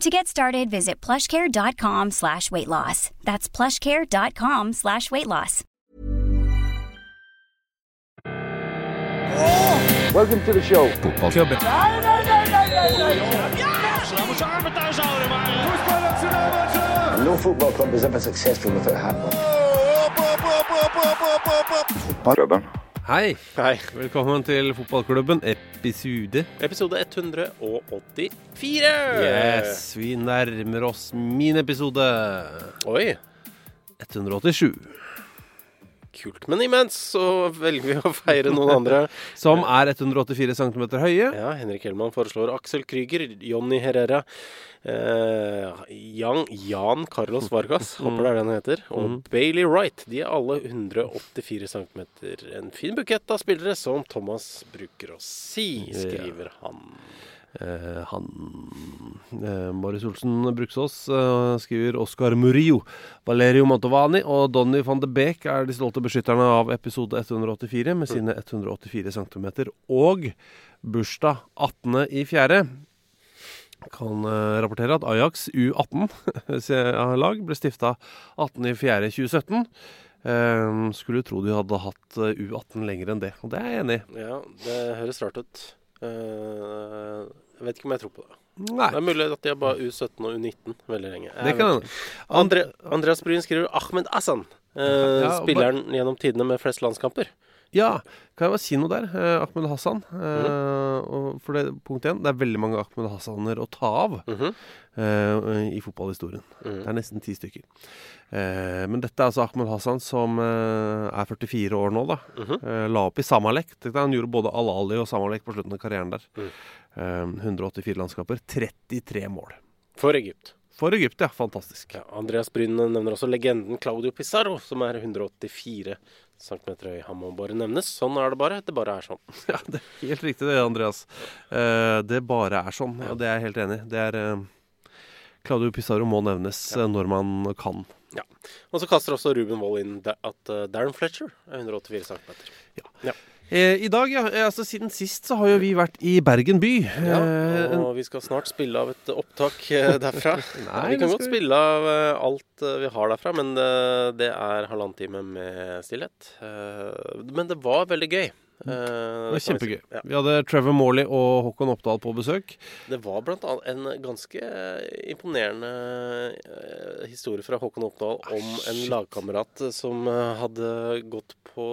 To get started, visit plushcare.com slash weight loss. That's plushcare.com slash weight loss. Welcome to the show. Voetbal. Nee, No football club is ever successful without a hat. op, op. Hei. Hei. Velkommen til fotballklubben, episode. Episode 184. Yes, vi nærmer oss min episode. Oi, 187. kult. Men imens så velger vi å feire noen andre. Som er 184 cm høye. Ja, Henrik Hellmann foreslår Axel Krüger, Jonny Herrera, eh, Jan, Jan Carlos Vargas, håper det er det han heter, og Bailey Wright. De er alle 184 cm. En fin bukett av spillere, som Thomas bruker å si, skriver han. Eh, han eh, Marius Olsen Bruksås eh, skriver Oscar Murillo, Valerio Mantovani og Donny van de Beek er de stolte beskytterne av episode 184 med sine 184 cm og bursdag 18. i fjerde. Kan rapportere at Ajax U18-lag ble stifta 18.4.2017. Eh, skulle tro de hadde hatt eh, U18 lenger enn det, og det er jeg enig i. Ja, det høres rart ut. Eh, jeg vet ikke om jeg tror på det. Nei, Det er mulig at de har bare U17 og U19 veldig lenge. Jeg det kan. Andre, Andreas Bryn skriver Ahmed Assan. Uh, Ja, spilleren spilleren gjennom tidene med flest landskamper. Ja, kan jeg bare si noe der? Eh, Ahmed Hassan. Eh, mm. for det, punkt én, det er veldig mange Ahmed Hassaner å ta av Mhm. eh, i fotballhistorien. Mm. Det er nesten ti stykker. Eh, men dette er altså Ahmed Hassan som eh, er 44 år nå, da. Mhm. Eh, la opp i Samalek. Han gjorde både Al-Ali og Samalek på slutten av karrieren der. Mm. Eh, 184 landskaper, 33 mål. For Egypt. For Egypt, ja. Fantastisk. Ja, Andreas Bryn nevner også legenden Claudio Pizarro, som er 184 cm høy. Han må bare nevnes. Sånn er det bare. Det bare er sånn. Ja, det er helt riktig det, Andreas. Eh, det bare er sånn, og det er jeg helt enig i. Det er Claudio Pizarro må nevnes når man kan. Og så kaster også Ruben Wold inn at eh, Darren Fletcher er 184 cm. Eh, I dag, ja. eh, Altså Siden sist så har jo vi vært i Bergen by. Ja, og vi skal snart spille av et opptak derfra. Nei, vi kan godt vi- spille av alt vi har derfra, men det er halvannen time med stillhet. Men det var veldig gøy. Eh, det var kjempegøy. Ja. Vi hadde Trevor Morley og Håkon Oppdal på besøk. Det var blant annet en ganske imponerende eh, historie fra Håkon Oppdal om en shit. lagkamerat som eh, hadde gått på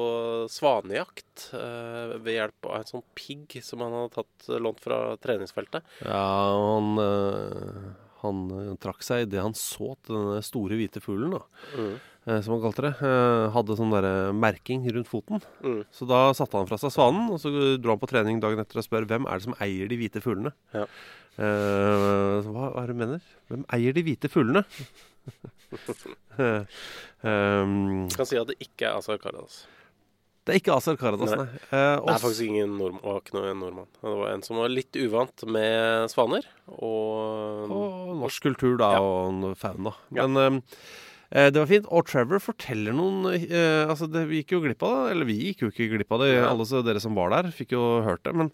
svanejakt eh, ved hjelp av en sånn pigg som han hadde tatt eh, lånt fra treningsfeltet. Ja, han, eh, han eh, trakk seg idet han så til denne store hvite fuglen, da, Mm. Eh, som han kalte det, eh, hadde sånn der merking rundt foten. Mm. Så da satte han fra seg svanen, og så dro han på trening dagen etter og spør hvem er det som eier de hvite fuglene. Ja. Uh, hva, hva er det du mener? Hvem eier de hvite fuglene? Um, kan si at det ikke er Azar Karadas. det er ikke Azar Karadas, Nei. nei. Uh, Det er faktisk ingen nordmann. var ikke noen nordmann. Det var en som var litt uvant med svaner. Og, og norsk kultur, da, Ja. og fauna. Ja. Men um, eh, det var fint. Og Trevor forteller noen eh, Altså, det, vi gikk jo glipp av det. Eller vi gikk jo ikke glipp av det. Alle så dere som var der, fikk jo hørt det. Men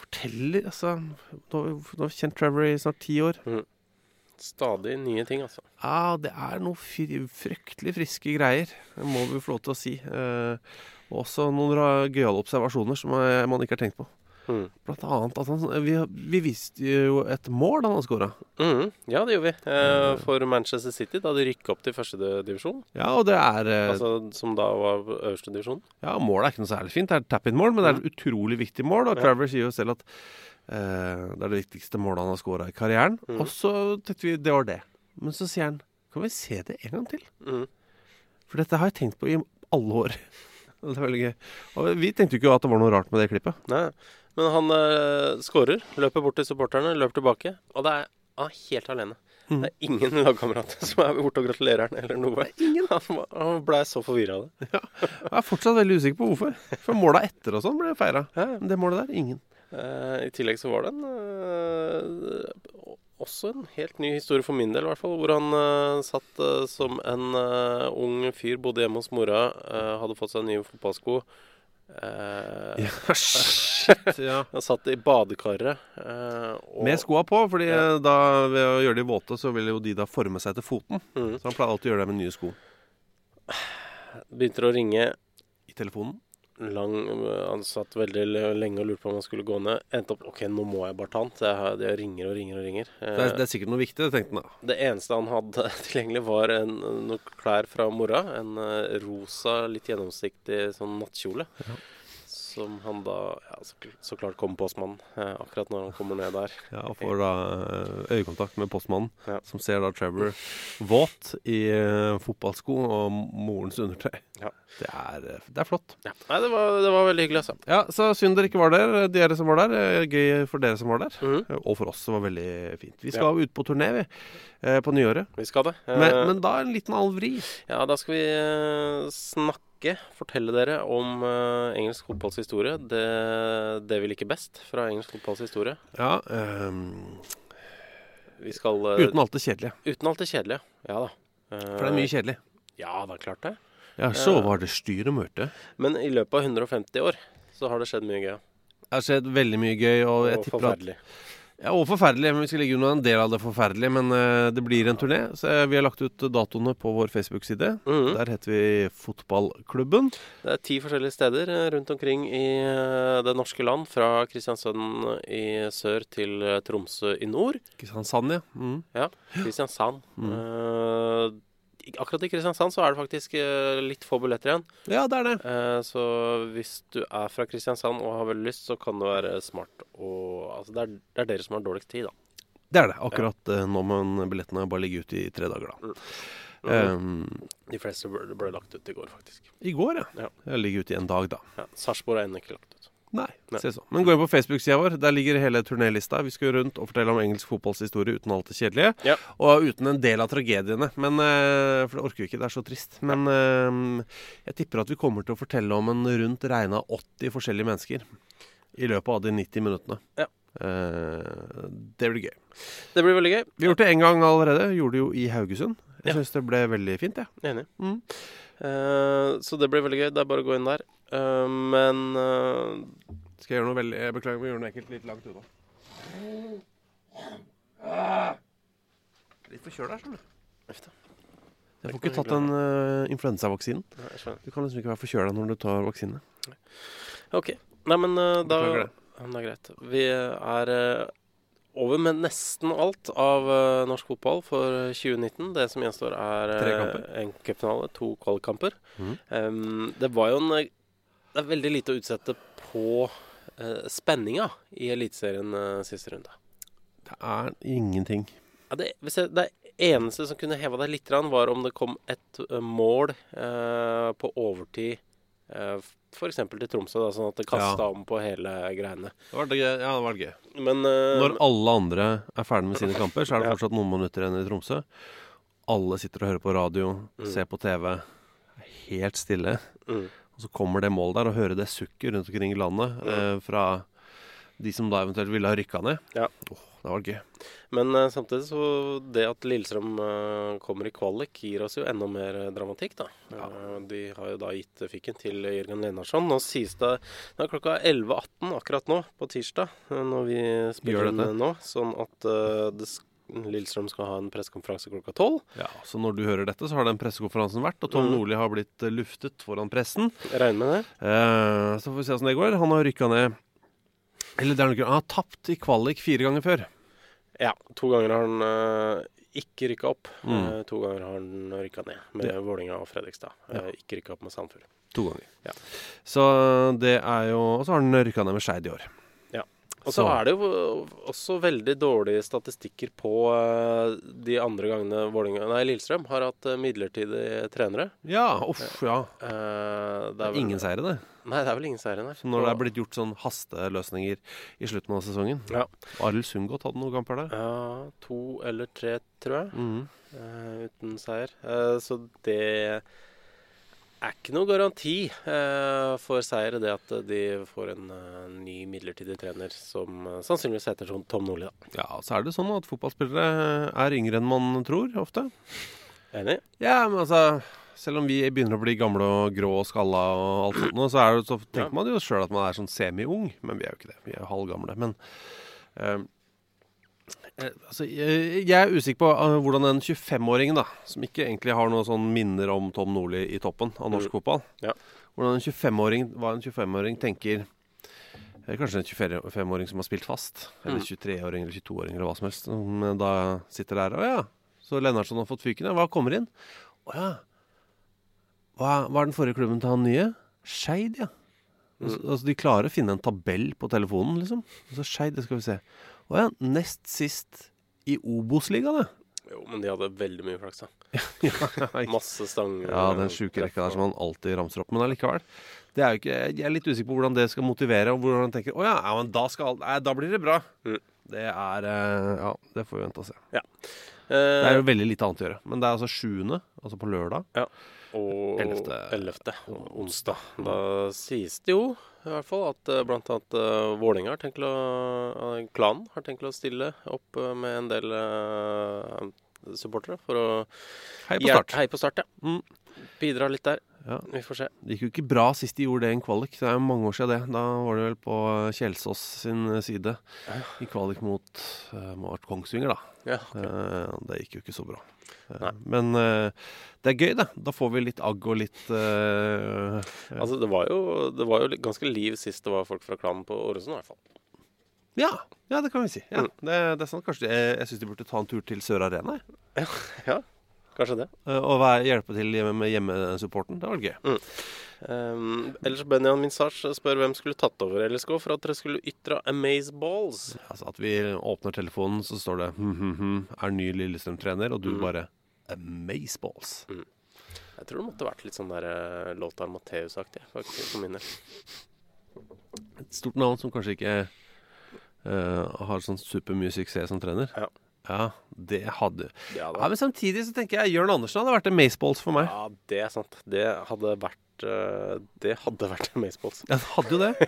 forteller Altså Nå har vi kjent Trevor i snart ti år. stadig nye ting, altså. Ja, det er noe fryktelig friske greier, det må vi få lov til å si. Eh, også noen gøyale observasjoner som eh, man ikke har tenkt på. Mm. Blant annet at han Vi, vi viste jo et mål han han skåra. Mm. Ja, det gjorde vi. Eh, for Manchester City, da de rykka opp til første divisjon. Ja, og det er eh, Altså, som da var øverste divisjon. Ja, målet er ikke noe særlig fint. Det er tap-in-mål, men det er et utrolig viktig mål. Og. Trevor sier jo selv at eh, det er det viktigste målet han har skåra i karrieren. Mm. Og så tenkte vi det var det. Men så sier han kan vi se det en gang til? Mhm. For dette har jeg tenkt på i alle år. Det er veldig gøy. Og vi tenkte jo ikke at det var noe rart med det klippet. Nei. Men han uh, skårer, løper bort til supporterne, løper tilbake. Og det er han er helt alene. Mm. Det er ingen lagkamerater som er borte og gratulerer han eller noe. Ingen. han blei så forvirra av det. Jeg er fortsatt veldig usikker på hvorfor. For måla etter og sånn ble feira. Ja, ja. Men det målet der, ingen. Eh, I tillegg så var det en eh, også en helt ny historie for min del, i hvert fall. Hvor han eh, satt eh, som en eh, ung fyr, bodde hjemme hos mora, eh, hadde fått seg nye fotballsko. Uh, Ja, shit, ja. Han satt i badekaret. eh, og, Med skoa på, fordi Ja. da ved å gjøre de våte, så vil jo de da forme seg til foten. Mm. Så han pleier alltid å gjøre det med nye sko. Begynte å ringe I telefonen. Lang Han satt veldig lenge og lurte på om han skulle gå ned. Endte opp OK, nå må jeg bare ta den. Jeg, ringer og ringer og ringer. Eh, Det er, det er sikkert noe viktig, tenkte han da. Det eneste han hadde tilgjengelig, var en, noen klær fra mora. En eh, rosa, litt gjennomsiktig sånn nattkjole. Som han da ja, så, så klart kommer postmannen eh, akkurat når han kommer ned der. Ja, og får da eh, øyekontakt med postmannen, Ja. som ser da Trevor våt i eh, fotballsko og morens undertøy. Ja. Det, er, eh, det er flott. Ja. Nei, det var, det var veldig hyggelig, altså. Ja, Så synd dere ikke var der, dere som var der. Eh, Gøy for dere som var der. Mm -hmm. Og for oss. Det var veldig fint. Vi skal ut på turné, vi. eh, På nyåret. Vi skal det. Eh, Men, men da en liten alvri. Ja, da skal vi eh, snakke, fortelle dere om uh, engelsk fotballs historie. Det, det vil ikke best fra engelsk fotballs historie. Ja, um, Vi skal uh, uten alt det kjedelige. uten alt det kjedelige. Ja da. Uh, For det er mye kjedelig. Ja, det er klart det. Ja, så var det styremøte. Men i løpet av 150 år så har det skjedd mye gøy. Det har skjedd veldig mye gøy, og jeg Og tipper at. Ja, og forferdelig. Men vi skal legge unna en del av det forferdelige. Men uh, det blir en turné. Så eh, vi har lagt ut datoene på vår Facebook-side. Mhm. Der heter vi Fotballklubben. Det er ti forskjellige steder eh, rundt omkring i det norske land. Fra Kristiansand i sør til Tromsø i nord. Kristiansand, ja. Mm. Ja, Kristiansand. Mm. Eh, akkurat i Kristiansand så er det faktisk eh, litt få billetter igjen. Ja, det er det. Eh, så hvis du er fra Kristiansand og har veldig lyst, så kan det være smart å Altså, det er, det er dere som har dårligst tid, da. Det er det. Akkurat ja. nå, må billettene bare ligge ute i tre dager, da. Um, De fleste ble, ble lagt ut i går, faktisk. I går, ja. Ja. Jeg ligger ute i en dag, da. Ja, Sarpsborg er ennå ikke lagt ut. Nei, Nei. se så. Men gå inn på Facebook-sida vår. Der ligger hele turnélista. Vi skal rundt og fortelle om engelsk fotballs historie uten alt det kjedelige. Ja. Og uten en del av tragediene. Men, eh, for det orker vi ikke. Det er så trist. Men eh, jeg tipper at vi kommer til å fortelle om en rundt regna 80 forskjellige mennesker i løpet av de 90 minuttene. Ja. Eh, det blir gøy. Det blir veldig gøy. Vi har gjort det én gang allerede. Gjorde det jo i Haugesund. Jeg Ja. syns det ble veldig fint, jeg. Enig. Mm. Eh, så det blir veldig gøy. Det er bare å gå inn der. Eh, men eh, Skal jeg gjøre noe veldig Jeg beklager, vi gjør noe ekkelt litt langt unna. Litt forkjøla, skjønner du. Jeg får ikke tatt den uh, influensavaksinen. Du kan liksom ikke være forkjøla når du tar vaksine. OK. Nei, men uh, da Beklager det. Ja, men Det er greit. Vi er over med nesten alt av uh, norsk fotball for 2019. Det som gjenstår, er uh, en cupfinale, to kvalikkamper. Mm. Um, det var jo en eh, Det er veldig lite å utsette på uh, spenninga i Eliteserien uh, siste runde. Det er ingenting. Ja, det, jeg, det eneste som kunne heva deg litt, var om det kom et eh, mål eh, på overtid, f.eks. til Tromsø, da, sånn at det kasta om på hele greiene. Det var det gøy. Ja, det var gøy. Men uh, Når alle andre er ferdig med sine kamper, så er det Ja. fortsatt noen minutter igjen i Tromsø. Alle sitter og hører på radio, Mm. ser på TV. Helt stille. mm, Og så kommer det målet der, og hører det sukket rundt omkring i landet Mm. eh, fra de som da eventuelt ville ha rykka ned. Ja. Åh, det var gøy. Men uh, samtidig så det at Lillestrøm uh, kommer i kvalik, gir oss jo enda mer eh, dramatikk, da. Eh, de har jo da gitt fikken til Jørgen Lennarsson. Nå sies det Det er klokka 11.18 akkurat nå, på tirsdag, når vi spiller inn nå. Sånn at Lillestrøm skal ha en pressekonferanse klokka tolv. Ja, Så når du hører dette, så har den pressekonferansen vært, og Tom Mm. Nordli har blitt luftet foran pressen. Jeg regner med det. Eh, så får vi se åssen det går. Han har rykka ned Eller det er noe, han har tapt i kvalik fire ganger før. Ja, to ganger har han eh, ikke rykka opp. Mm. Uh, to ganger har han rykka ned med Ja. Vålinga og Fredrikstad. Eh, ikke rykka opp med Sandfjord. To ganger. Ja. Så det er jo Og så har han rykka ned med Skeid i år. Og så er det jo også veldig dårlige statistikker på eh, de andre gangene Vålinga, nei, Lillestrøm har hatt eh, midlertidige trenere. Ja, uff, ja. Eh, Det er ingen seire, det. Nei, det er vel ingen seire, nei. Så når det er blitt gjort sånn hasteløsninger i slutten av sesongen Ja. Arild Sundgodt hadde noen kamper der. Ja, to eller tre, tror jeg. Mm. uten seier. Så det er ikke noe garanti eh, for seier, det at de får en uh, ny midlertidig trener som uh, sannsynligvis heter sånn Tom Nordli. da. Ja, så er det sånn at fotballspillere er yngre enn man tror, ofte. Enig? Ja, men altså Selv om vi begynner å bli gamle og grå og skalla og alt sånt, så, det, så tenker Ja. man jo sjøl at man er sånn semi-ung. Men vi er jo ikke det. Vi er jo halvgamle. Men eh, eh, altså, jeg, jeg er usikker på eh, hvordan den 25-åringen, da, som ikke egentlig har noen sånn minner om Tom Nordli i toppen av norsk Mm. fotball Ja. Hvordan en 25-åring, hva en 25-åring tenker eh, Kanskje en 25-åring som har spilt fast, eller Mm. 23-åring eller 22-åring eller hva som helst, som eh, da sitter der Å ja, så Lennartson har fått fyken, ja. Hva kommer inn? Å ja. Hva, hva er den forrige klubben til han nye? Skeid, ja. Altså, altså, de klarer å finne en tabell på telefonen, liksom. Altså, Skeid, det skal vi se. Å ja, nest sist i Obos-ligaen, ja. Jo, men de hadde veldig mye flaks, da. ja. ikke- Masse stanger. Ja, den sjuke rekka der som han alltid ramser opp. Men allikevel. Det er jo ikke, jeg er litt usikker på hvordan det skal motivere, og hvordan han tenker Å ja, ja, men da, skal, nei, da blir det bra. Mm. Det er eh, Ja, det får vi vente og se. Eh, Det er jo veldig lite annet å gjøre. Men det er altså sjuende, altså på lørdag. Og Ellevte. 11. onsdag. Da sies det jo i hvert fall at bl.a. blant annet uh, Vålerenga har tenkt å uh, Klanen har tenkt å stille opp eh, med en del uh, supportere for å Hei på start. Hei på start, ja. Mm. Bidra litt der. Ja. Vi får se. Det gikk jo ikke bra sist de gjorde det i en kvalik. Det er jo mange år siden det. Da var det vel på Kjelsås sin side i kvalik mot, uh, mot Kongsvinger, da. Ja. Eh, det gikk jo ikke så bra. Eh, Nei. Men eh, det er gøy, det. Da får vi litt agg og litt eh. Altså, det var, jo, det var jo ganske liv sist det var folk fra klanen på Åresen, i hvert fall. ja, ja, det kan vi si. Ja, Mm. det, det er sant. Kanskje jeg, jeg syns de burde ta en tur til Sør Arena Ja, Ja, kanskje det. Eh, og være, hjelpe til hjemme med hjemmesupporten. Det var gøy. Um, ellers Benjamin Sars spør hvem skulle tatt over LSK for at dere skulle ytre Amaze Balls. Altså At vi åpner telefonen, så står det hm, hm, hm, er ny Lillestrøm-trener, og du Mm. bare Amazeballs. Jeg tror det måtte vært litt sånn der Låt Lothar Matheus-aktig, faktisk, for min del. Et stort navn som kanskje ikke uh, har sånn supermye suksess som trener. Ja. Ja, det hadde Ja, Ja, Men samtidig så tenker jeg Jørn Andersen hadde vært en Maceballs for meg. Ja, det er sant. Det hadde vært uh, Det hadde vært Amazeballs. Ja, det hadde jo det.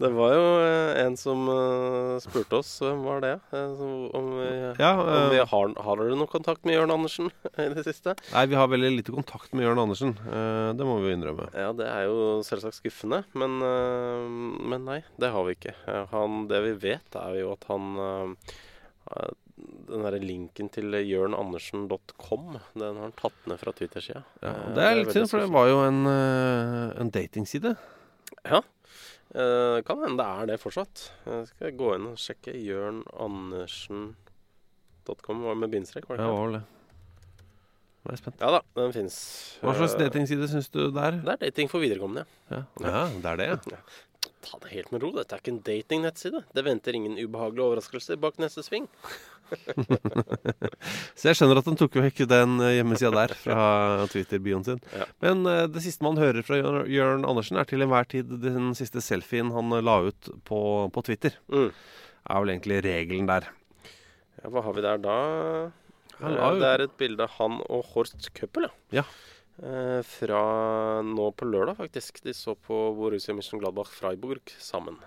Det var jo eh, en som eh, spurte oss hvem var det, eh, om vi, Ja, om vi eh, har, har dere noe kontakt med Jørn Andersen i det siste? Nei, vi har veldig lite kontakt med Jørn Andersen. eh, det må vi jo innrømme. Ja, det er jo selvsagt skuffende, men, eh, men nei, det har vi ikke. Eh, Han, det vi vet, er jo at han eh, eh, Den der linken til jørnandersen.com, den har han tatt ned fra Twitter-sida. Ja, Eh, det er litt synd, for det var jo en, eh, en datingside. Ja. Eh, kan hende det er det fortsatt. Jeg skal gå inn og sjekke. jørnandersen.com var med bindestrek, var Ja, det ikke? var vel det. Nå er jeg spent. Ja da, den fins. Hva slags datingside syns du det er? Det er dating for viderekomne. Ja, ja det er det, ja. Ta det helt med ro. Dette er ikke en datingnettside. Det venter ingen ubehagelige overraskelser bak neste sving. Så jeg skjønner at han tok vekk den eh, hjemmesida der fra Twitter-bioen sin. Ja. Men eh, det siste man hører fra Jørn- Andersen, er til enhver tid den siste selfien han eh, la ut på, på Twitter. Mm. Er vel egentlig regelen der. Ja, hva har vi der da? Ja, Det er et bilde av han og Horst Køppel, ja. Eh, fra nå på lørdag, faktisk. De så på Borussia Mönchengladbach Freiburg sammen.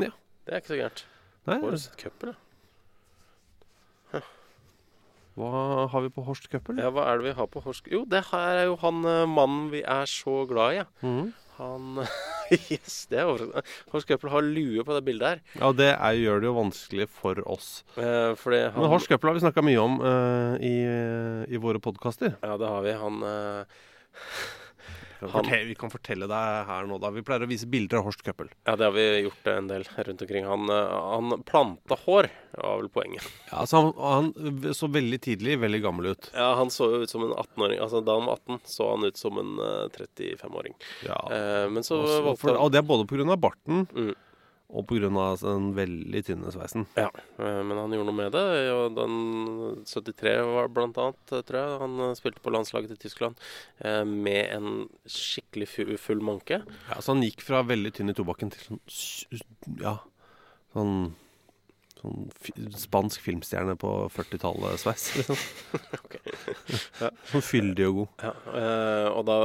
Ja. Det er ikke så gærent. Horst Køppel, ja. Hva har vi på Horst Køppel? ja. Hva er det vi har på Horst Jo, det her er jo han eh, mannen vi er så glad i, ja. Mm. Han Yes, det er overraskende. Horst Køppel har lue på det bildet her. Ja, det er, gjør det jo vanskelig for oss. Eh, han Men Horst Køppel har vi snakka mye om eh, i, i våre podkaster. Ja, det har vi. Han eh, kan Han- fortelle, vi kan fortelle deg her nå, da. Vi pleier å vise bilder av Horst Køppel. Ja, det har vi gjort en del rundt omkring. Han, eh, han planta hår, var vel poenget. Ja, altså han, han så veldig tidlig veldig gammel ut. Ja, Han så ut som en 18-åring. Altså Da han var 18, så han ut som en eh, 35-åring. Ja. Eh, men så Også, valgte han og det er både pga. barten Mm. Og pga. den veldig tynne sveisen. Ja, eh, men han gjorde noe med det. Og den 73 var blant annet, eh, tror jeg. Han eh, spilte på landslaget til Tyskland eh, med en skikkelig fu- full manke. Ja, så han gikk fra veldig tynn i tobakken til sånn Ja, sånn Sånn spansk filmstjerne på 40-tallet-sveis, liksom. Sånn fyldig og god. Ja, eh, og da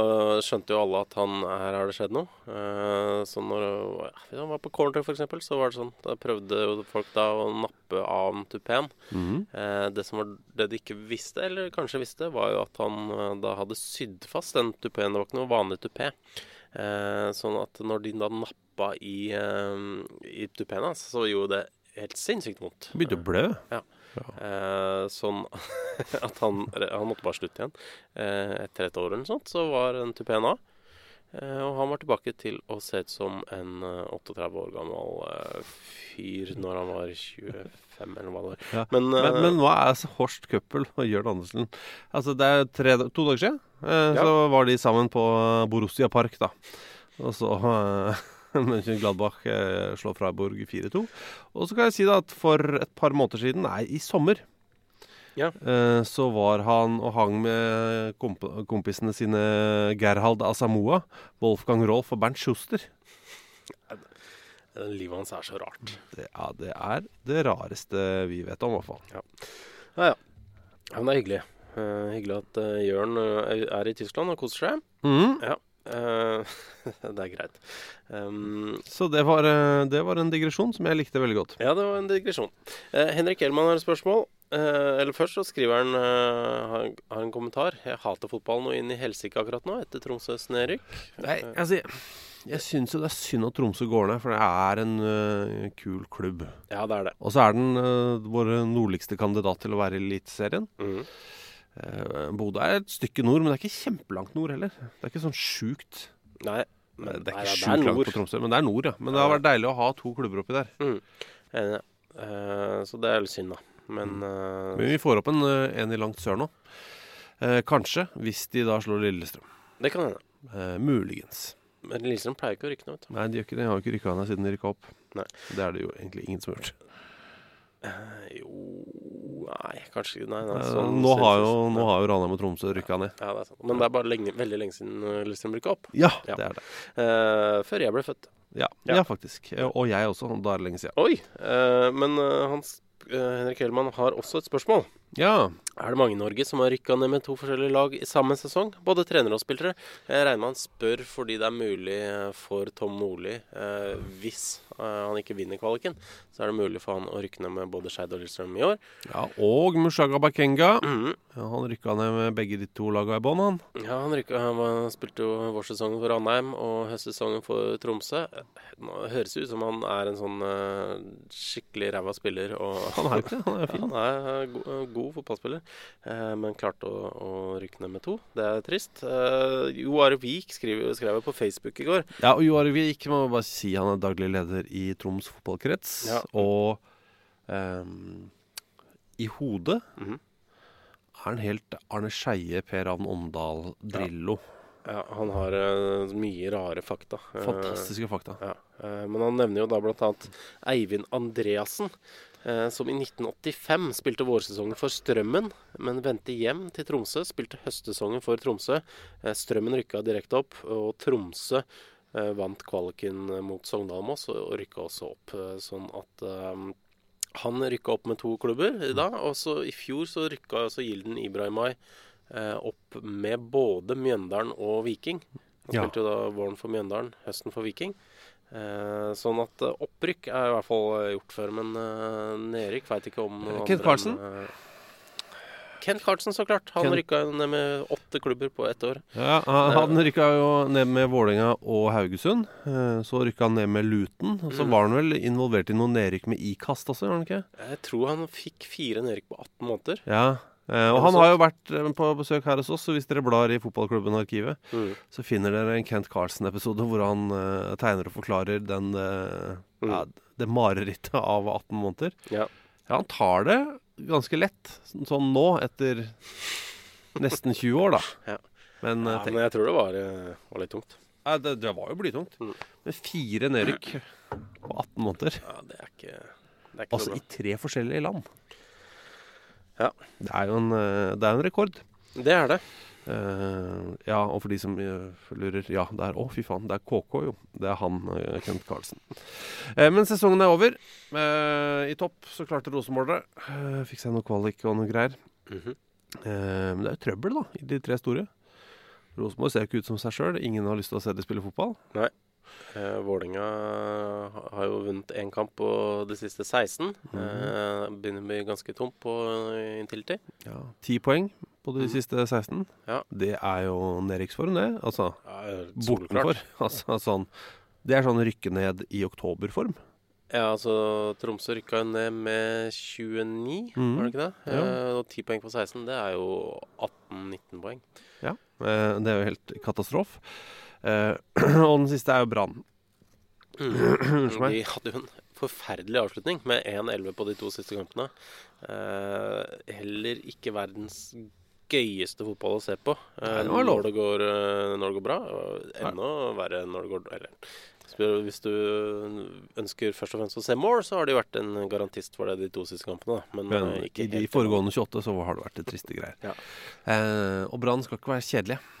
skjønte jo alle at han, her har det skjedd noe. Eh, så når ja, han var på corner, for eksempel, så var det sånn Da prøvde jo folk da å nappe av tupeen. -hmm. Eh, det som var det de ikke visste, eller kanskje visste, var jo at han eh, da hadde sydd fast den tupeen. Det var ikke noe vanlig tupé. Eh, sånn at når de da nappa i, uh, i tupeen hans, så gjorde det helt sinnssykt vondt. Begynte å blø. Eh, sånn at han, han måtte bare slutte igjen. Eh, etter et år eller noe sånt, så var den tupeen av. Eh, og han var tilbake til å se ut som en eh, 38 år gammel eh, fyr når han var 25, eller hva det var. Ja. Men, Men, eh, men hva er Horst Køppel og Jørn Andersen? Altså, det er tre, to dager siden. Eh, Ja. Så var de sammen på Borussia Park, da. Og så eh, Mönchengladbach eh, slår Freiburg 4-2. Og så kan jeg si da at for et par måneder siden, nei, i sommer, Ja. eh, så var han og hang med komp kompisene sine Gerhard Asamoa, Wolfgang Rolf og Bernt Schuster. livet hans er så rart. Det, ja, det er det rareste vi vet om, i hvert fall. Ja, ja. ja men det er hyggelig. Uh, hyggelig at uh, Jørn er i Tyskland og koser seg. Mm. Ja. Eh, det er greit. Um, Så det var, eh, det var en digresjon som jeg likte veldig godt. Ja, det var en digresjon. Uh, Henrik Elman har et spørsmål. Uh, eller først så skriver han uh, har, har en kommentar. Jeg hater fotballen og inn i helsike akkurat nå, etter Tromsøs nedrykk. Nei, altså Jeg, jeg syns jo det er synd at Tromsø går ned, for det er en uh, kul klubb. Ja, det er det. Og så er den uh, vår nordligste kandidat til å være i Eliteserien. Mhm. Uh, Bodø er et stykke nord, men det er ikke kjempelangt nord heller. Det er ikke sånn sjukt. Nei, Det er ikke nei, sjukt langt på Tromsø, men det er nord, ja. Men det har vært deilig å ha to klubber oppi der. Enig. Eh, så det er litt synd, da. Men uh, Men vi får opp en, en i langt sør nå. Eh, kanskje, hvis de da slår Lillestrøm. det kan hende. Eh, muligens. Men Lillestrøm pleier ikke å rykke nå. Nei, de, ikke de har jo ikke rykka ned siden de rykka opp. Nei. Det er det jo egentlig ingen som har gjort. Eh, jo Nei, kanskje Nei, nei Eh, sånn nå, har jo, nå har jo Ranheim og Tromsø rykka ned. Ja, det er sant. Men det er bare lenge, veldig lenge siden eh, Lillestrøm rykka opp. Ja, Ja. det er det. Uh, før jeg ble født. Ja, Ja. ja. faktisk. Og jeg også. Da er det lenge siden. Oi! Uh, men uh, Hans Henrik Hellmann har også et spørsmål. Ja. Er det mange i Norge som har rykka ned med to forskjellige lag i samme sesong? Både trenere og spillere. Jeg regner med han spør fordi det er mulig eh, for Tom Nordli, eh, hvis eh, han ikke vinner kvaliken, så er det mulig for han å rykke ned med både Skeid og Lillestrøm i år. ja. Og Mushaga Bakenga. Mm. Ja, han rykka ned med begge de to laga i bånn, han. Ja, han, rykka, han var, spilte jo vårsesongen for Ranheim og høstsesongen for Tromsø. Nå høres ut som han er en sånn eh, skikkelig ræva spiller. Og, Han er jo ikke det. Han er Ja, fin. han er god, god fotballspiller, eh, men klarte å, å rykke ned med to. Det er trist. Eh, Jo Are Vik skrev, jo på Facebook i går. Ja, og Joar Vik må bare si han er daglig leder i Troms fotballkrets. Ja. Og ehm, i hodet Mhm. er han helt Arne Skeie, Per Ravn Omdal, Drillo. Ja, han har uh, mye rare fakta. Eh, Fantastiske fakta. Ja, uh, men han nevner jo da bl.a. Eivind Andreassen, som i 1985 spilte vårsesongen for Strømmen, men vendte hjem til Tromsø. Spilte høstsesongen for Tromsø. Eh, Strømmen rykka direkte opp, og Tromsø eh, vant kvaliken mot Sogndal-Moss og rykka også opp. eh, Sånn at eh, han rykka opp med to klubber da, og så i fjor så rykka også Gilden Ibrahimai eh, opp med både Mjøndalen og Viking. Han Ja. spilte jo da våren for Mjøndalen, høsten for Viking. Eh, sånn at eh, opprykk er i hvert fall eh, gjort før, men nedrykk veit ikke om Kent Carlsen? Kent Carlsen, så klart. Han Kent- rykka ned med åtte klubber på ett år. Ja, han, rykka jo ned med Vålerenga og Haugesund. Eh, Så rykka han ned med Luton. Så Mm. var han vel involvert i noe nedrykk med Ikast også, gjorde han ikke? Jeg tror han fikk fire nedrykk på 18 måneder. Ja, og han har jo vært eh, på besøk her hos oss, så hvis dere blar i fotballklubben Arkivet, Mm. så finner dere en Kent Carlsen-episode hvor han uh, tegner og forklarer den, uh, Mm. ja, det marerittet av 18 måneder. Ja. Ja, han tar det ganske lett, sånn- sånn nå, etter nesten 20 år, da. Ja. Men, eh, ja, men jeg tror det var, eh, var litt tungt. ja, det, det var jo blytungt. Mm. Men fire nedrykk på 18 måneder. Ja, det er ikke, det er ikke Altså i tre forskjellige land. Ja. Det er jo en, eh, det er en rekord. Det er det. Uh, ja, og for de som uh, lurer Ja, det er Å, fy faen, det er KK, jo. Det er han, uh, Kent Karlsen. Men sesongen er over. I topp så klarte Rosenborg det. Fikk seg noe kvalik og noe greier. Mhm. Eh, men det er jo trøbbel, da, i de tre store. Rosenborg ser jo ikke ut som seg sjøl. Ingen har lyst til å se de spille fotball. Eh, Vålinga har jo vunnet én kamp på de siste 16. Mhm. Eh, begynner å bli ganske tomt på eh, Intility. Ja, Ti poeng på de Mm. siste 16. Ja. Det er jo nedrykksform, det. Altså Ja, bortenfor. Altså, sånn, det er sånn rykke ned i oktoberform. Ja, altså Tromsø rykka ned med 29, mm. var det ikke det? Ja. Eh, og 10 poeng på 16, det er jo 18-19 poeng. Ja, eh, det er jo helt katastrofe. Eh, og den siste er jo Brann. Unnskyld meg. De hadde jo en forferdelig avslutning med 1-11 på de to siste kampene. Uh, heller ikke verdens gøyeste fotball å se på uh, når, det går, uh, når det går bra. Enda verre når det går Eller hvis du ønsker først og fremst å se more, så har de vært en garantist for det de to siste kampene. da. Men, Men i de foregående 28 så har det vært det triste greier. Ja. Og Brann skal ikke være kjedelige.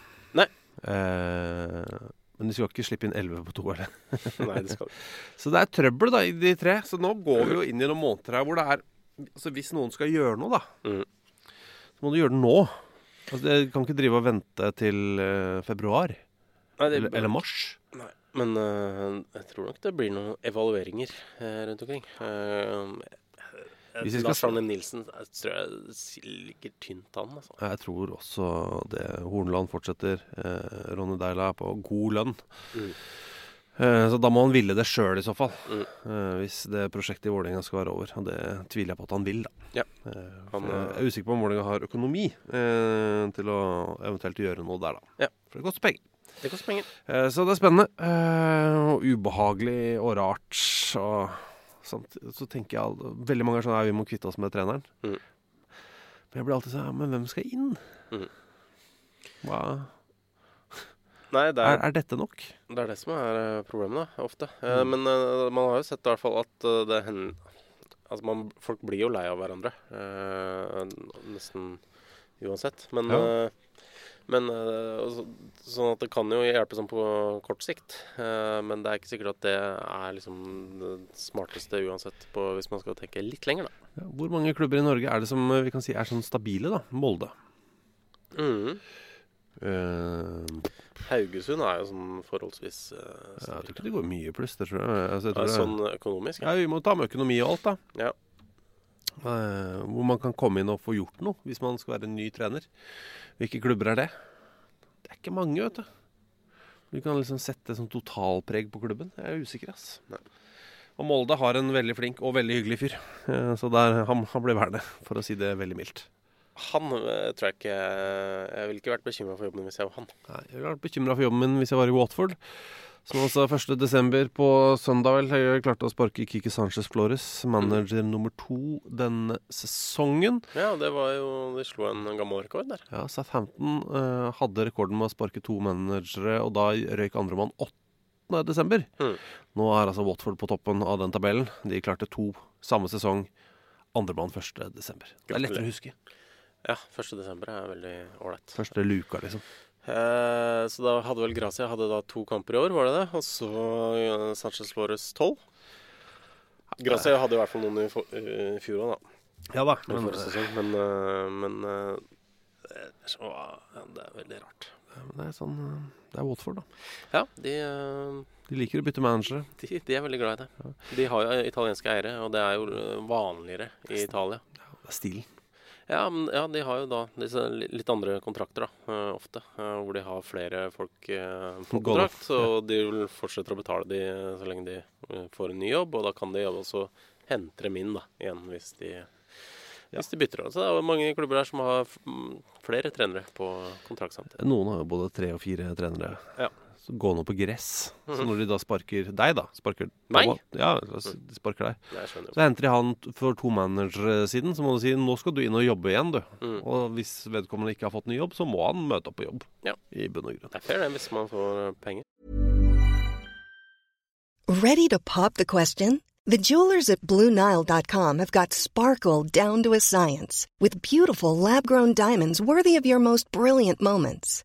Eh, men de skal ikke slippe inn 11 på to, eller? Nei, det skal. Så det er trøbbel da i de tre. Så nå går vi jo inn i noen måneder her hvor det er Altså Hvis noen skal gjøre noe, da, Mm. så må du gjøre det nå. Altså Det kan ikke drive og vente til uh, februar Nei, det- eller, eller mars. Nei, men uh, jeg tror nok det blir noen evalueringer uh, rundt omkring. Uh, Hvis vi skal- Lars Arne Nilsen jeg tror jeg ligger tynt an, altså. Jeg tror også det. Horneland fortsetter. Eh, Ronny Deila er på god lønn. Mm. Eh, så da må han ville det sjøl, i så fall. Mm. Eh, hvis det prosjektet i Vålerenga skal være over. Og det tviler jeg på at han vil, da. Ja. Eh, Han, jeg er usikker på om Vålerenga har økonomi eh, til å eventuelt gjøre noe der, da. Ja. For det koster penger. Det koster penger. Eh, så det er spennende. eh, og ubehagelig og rart. Og så tenker jeg veldig mange ganger sånn at vi må kvitte oss med treneren. Mm. Men jeg blir alltid sånn ja, Men hvem skal inn? Mm. Hva, Nei, det er, er, er dette nok? det er det som er eh, problemet, da, ofte. Eh, Mm. Men uh, man har jo sett i hvert fall at uh, det hender Altså, man, folk blir jo lei av hverandre. Uh, nesten uansett. Men, Ja. Men eh, Sånn at det kan jo hjelpe sånn på kort sikt. eh, men det er ikke sikkert at det er liksom det smarteste uansett på, hvis man skal tenke litt lenger, da. Ja, hvor mange klubber i Norge er det som eh, vi kan si er sånn stabile, da? Molde. Mm. Uh, Haugesund er jo sånn forholdsvis uh, jeg tror ikke det går mye pluss, det tror jeg. Altså, jeg tror det- Sånn økonomisk. Ja, vi må ta med økonomi og alt, da. Ja. Eh, hvor man kan komme inn og få gjort noe hvis man skal være en ny trener. Hvilke klubber er det? Det er ikke mange, vet du. Du kan liksom sette sånn totalpreg på klubben. Jeg er usikker, ass. Nei. Og Molde har en veldig flink og veldig hyggelig fyr. Eh, så der, han, han blir værende, for å si det veldig mildt. Han eh, tror jeg ikke Jeg ville ikke vært bekymra for jobben hvis jeg var han. Nei, jeg ville vært bekymra for jobben min hvis jeg var i Watford. Som altså 1.12. på søndag vel klarte å sparke Kiki Sanchez Flores, manager nummer to denne sesongen. Ja, det var jo De slo en gammel rekord der. Ja, Southampton uh, hadde rekorden med å sparke to managere, og da røyk andremann 8. desember. Mm. Nå er altså Watford på toppen av den tabellen. De klarte to samme sesong. Andremann 1. desember. Det er lettere å huske. Ja, 1. desember er veldig ålreit. Første luka, liksom. Eh, så da hadde vel Gracia hadde da to kamper i år, var det det? Og så eh, Sanchez Flores tolv. Gracia hadde i hvert fall noen i, for, eh, i fjor òg, da. Ja da. Men, Men, sesong. Men, eh, men eh, det, er så, det er veldig rart. det er sånn eh, Det er Watford, da. Ja, de, eh, De liker å bytte managere. de, de er veldig glad i det. De har jo italienske eiere, og det er jo eh, vanligere i Italia. Det er stilen. Ja, men, ja, de har jo da disse litt andre kontrakter, da, eh, ofte. eh, hvor de har flere folk eh, på kontrakt. Så de vil fortsette å betale de så lenge de får en ny jobb, og da kan de også hente dem inn da, igjen hvis de Hvis de bytter. Så det er mange klubber der som har flere trenere på kontrakt samtidig. Noen har jo både tre og fire trenere. Ja. Så gå nå på gress. Så når de da sparker deg, da Sparker Meg? Ja, de sparker deg. Nei, Så henter de han for to managere siden, så må du si nå skal du inn og jobbe igjen, du. Mm. Og hvis vedkommende ikke har fått ny jobb, så må han møte opp på jobb. Ja. I bunn og grunn. Det er fair det, hvis man får penger. Ready to pop the question? The jewelers at BlueNile.com have got sparkle down to a science with beautiful lab grown diamonds worthy of your most brilliant moments.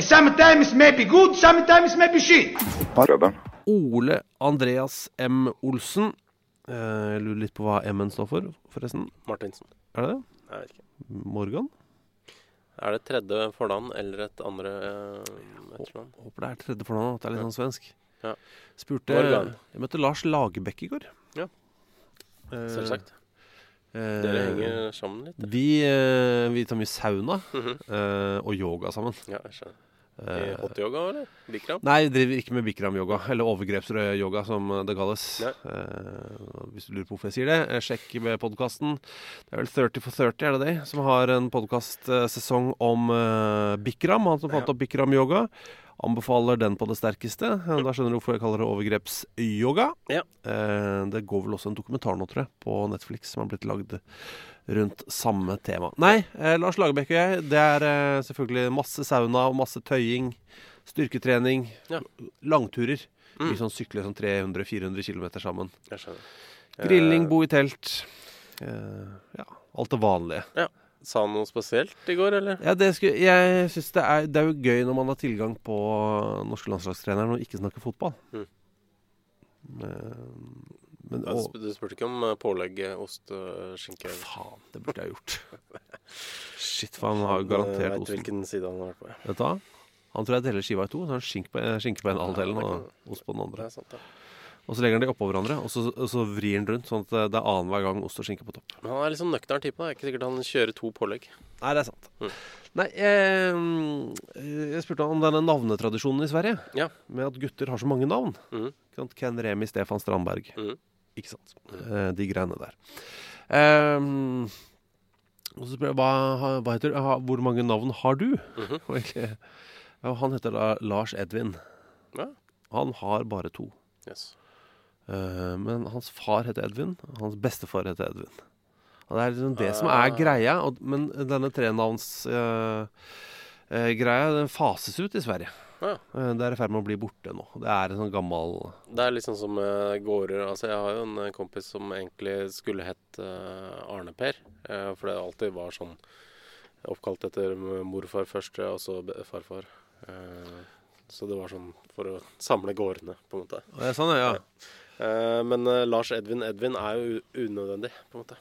Sometimes maybe good, sometimes maybe shit. Ole Andreas M. Olsen. Eh, Jeg lurer litt på hva M-en står for, forresten. Martinsen. Er det det? Jeg vet ikke. Morgan? Er det tredje fornavn eller et andre eh, etternavn? Håper det er tredje fornavn, at det er litt sånn svensk. Ja. Spurte Morgan. Jeg møtte Lars Lagerbäck i går. Ja. Eh, Selvsagt. Eh, Dere henger sammen litt. Vi, eh, vi tar mye sauna Mhm. eh, og yoga sammen. Ja, jeg skjønner. Eh, hotyoga, eller? Bikram? Nei, driver ikke med bikram-yoga, eller overgrepsyoga som det kalles. Eh, hvis du lurer på hvorfor jeg sier det, eh, sjekk med podkasten. Det er vel 30 for 30, er det det? Som har en podkastsesong om uh, bikram. Han som fant Ja. opp bikram-yoga. Anbefaler den på det sterkeste. Eh, Da skjønner du hvorfor jeg kaller det overgrepsyoga. Ja. Eh, det går vel også en dokumentar nå, tror jeg, på Netflix som har blitt lagd rundt samme tema. Nei, eh, Lars Lagerbäck og jeg, det er selvfølgelig masse sauna og masse tøying. Styrketrening. Ja. Langturer. Mm. Vi sånn sykler sånn 300-400 km sammen. Grilling, bo i telt. Ja, alt det vanlige. Sa han noe spesielt i går, eller? Ja, det skulle, jeg synes det er, det er jo gøy når man har tilgang på norske landslagstreneren og ikke snakker fotball. Mm. Men, men og, Du spurte ikke om eh, pålegg, eh, ost, eh, skinke faen, det burde jeg gjort. Shit, for han har jo garantert Vet osten. hvilken side han har vært på. ja. Vet du hva? Han tror jeg deler skiva i to. Så han skinke på, skinke på en halv og ost på den andre. Det er sant, ja. Og så legger han de oppå hverandre, og så, og så vrir han rundt, sånn at det er annenhver gang ost og skinke på topp. Han er litt sånn nøktern type. da. Det er ikke sikkert han kjører to pålegg. Nei, det er sant. Mm. Nei, jeg, jeg spurte om denne navnetradisjonen i Sverige. Ja. Med at gutter har så mange navn. Mm. Ken Remi, Stefan Strandberg. Mm. Ikke sant. Eh, de greiene der. Um, og så spør jeg hva, hva heter Hvor mange navn har du? Mm -hmm. han heter da Lars Edvin. Ja. Han har bare to. Yes. Eh, men hans far heter Edvin, hans bestefar heter Edvin. Og det er liksom det som er Ah. greia. Og, men denne trenavnsgreia, den fases ut i Sverige. Ja. Eh, det er i ferd med å bli borte nå. Det er en sånn gammel Det er litt sånn som uh, gårder. Altså, jeg har jo en eh, kompis som egentlig skulle hett uh, Arne-Per. uh, for det alltid var sånn oppkalt etter morfar først, og så farfar. Uh, Så det var sånn for å samle gårdene, på en måte. Det er sånn, ja. Eh, men eh, Lars Edvin Edvin er jo unødvendig, på en måte.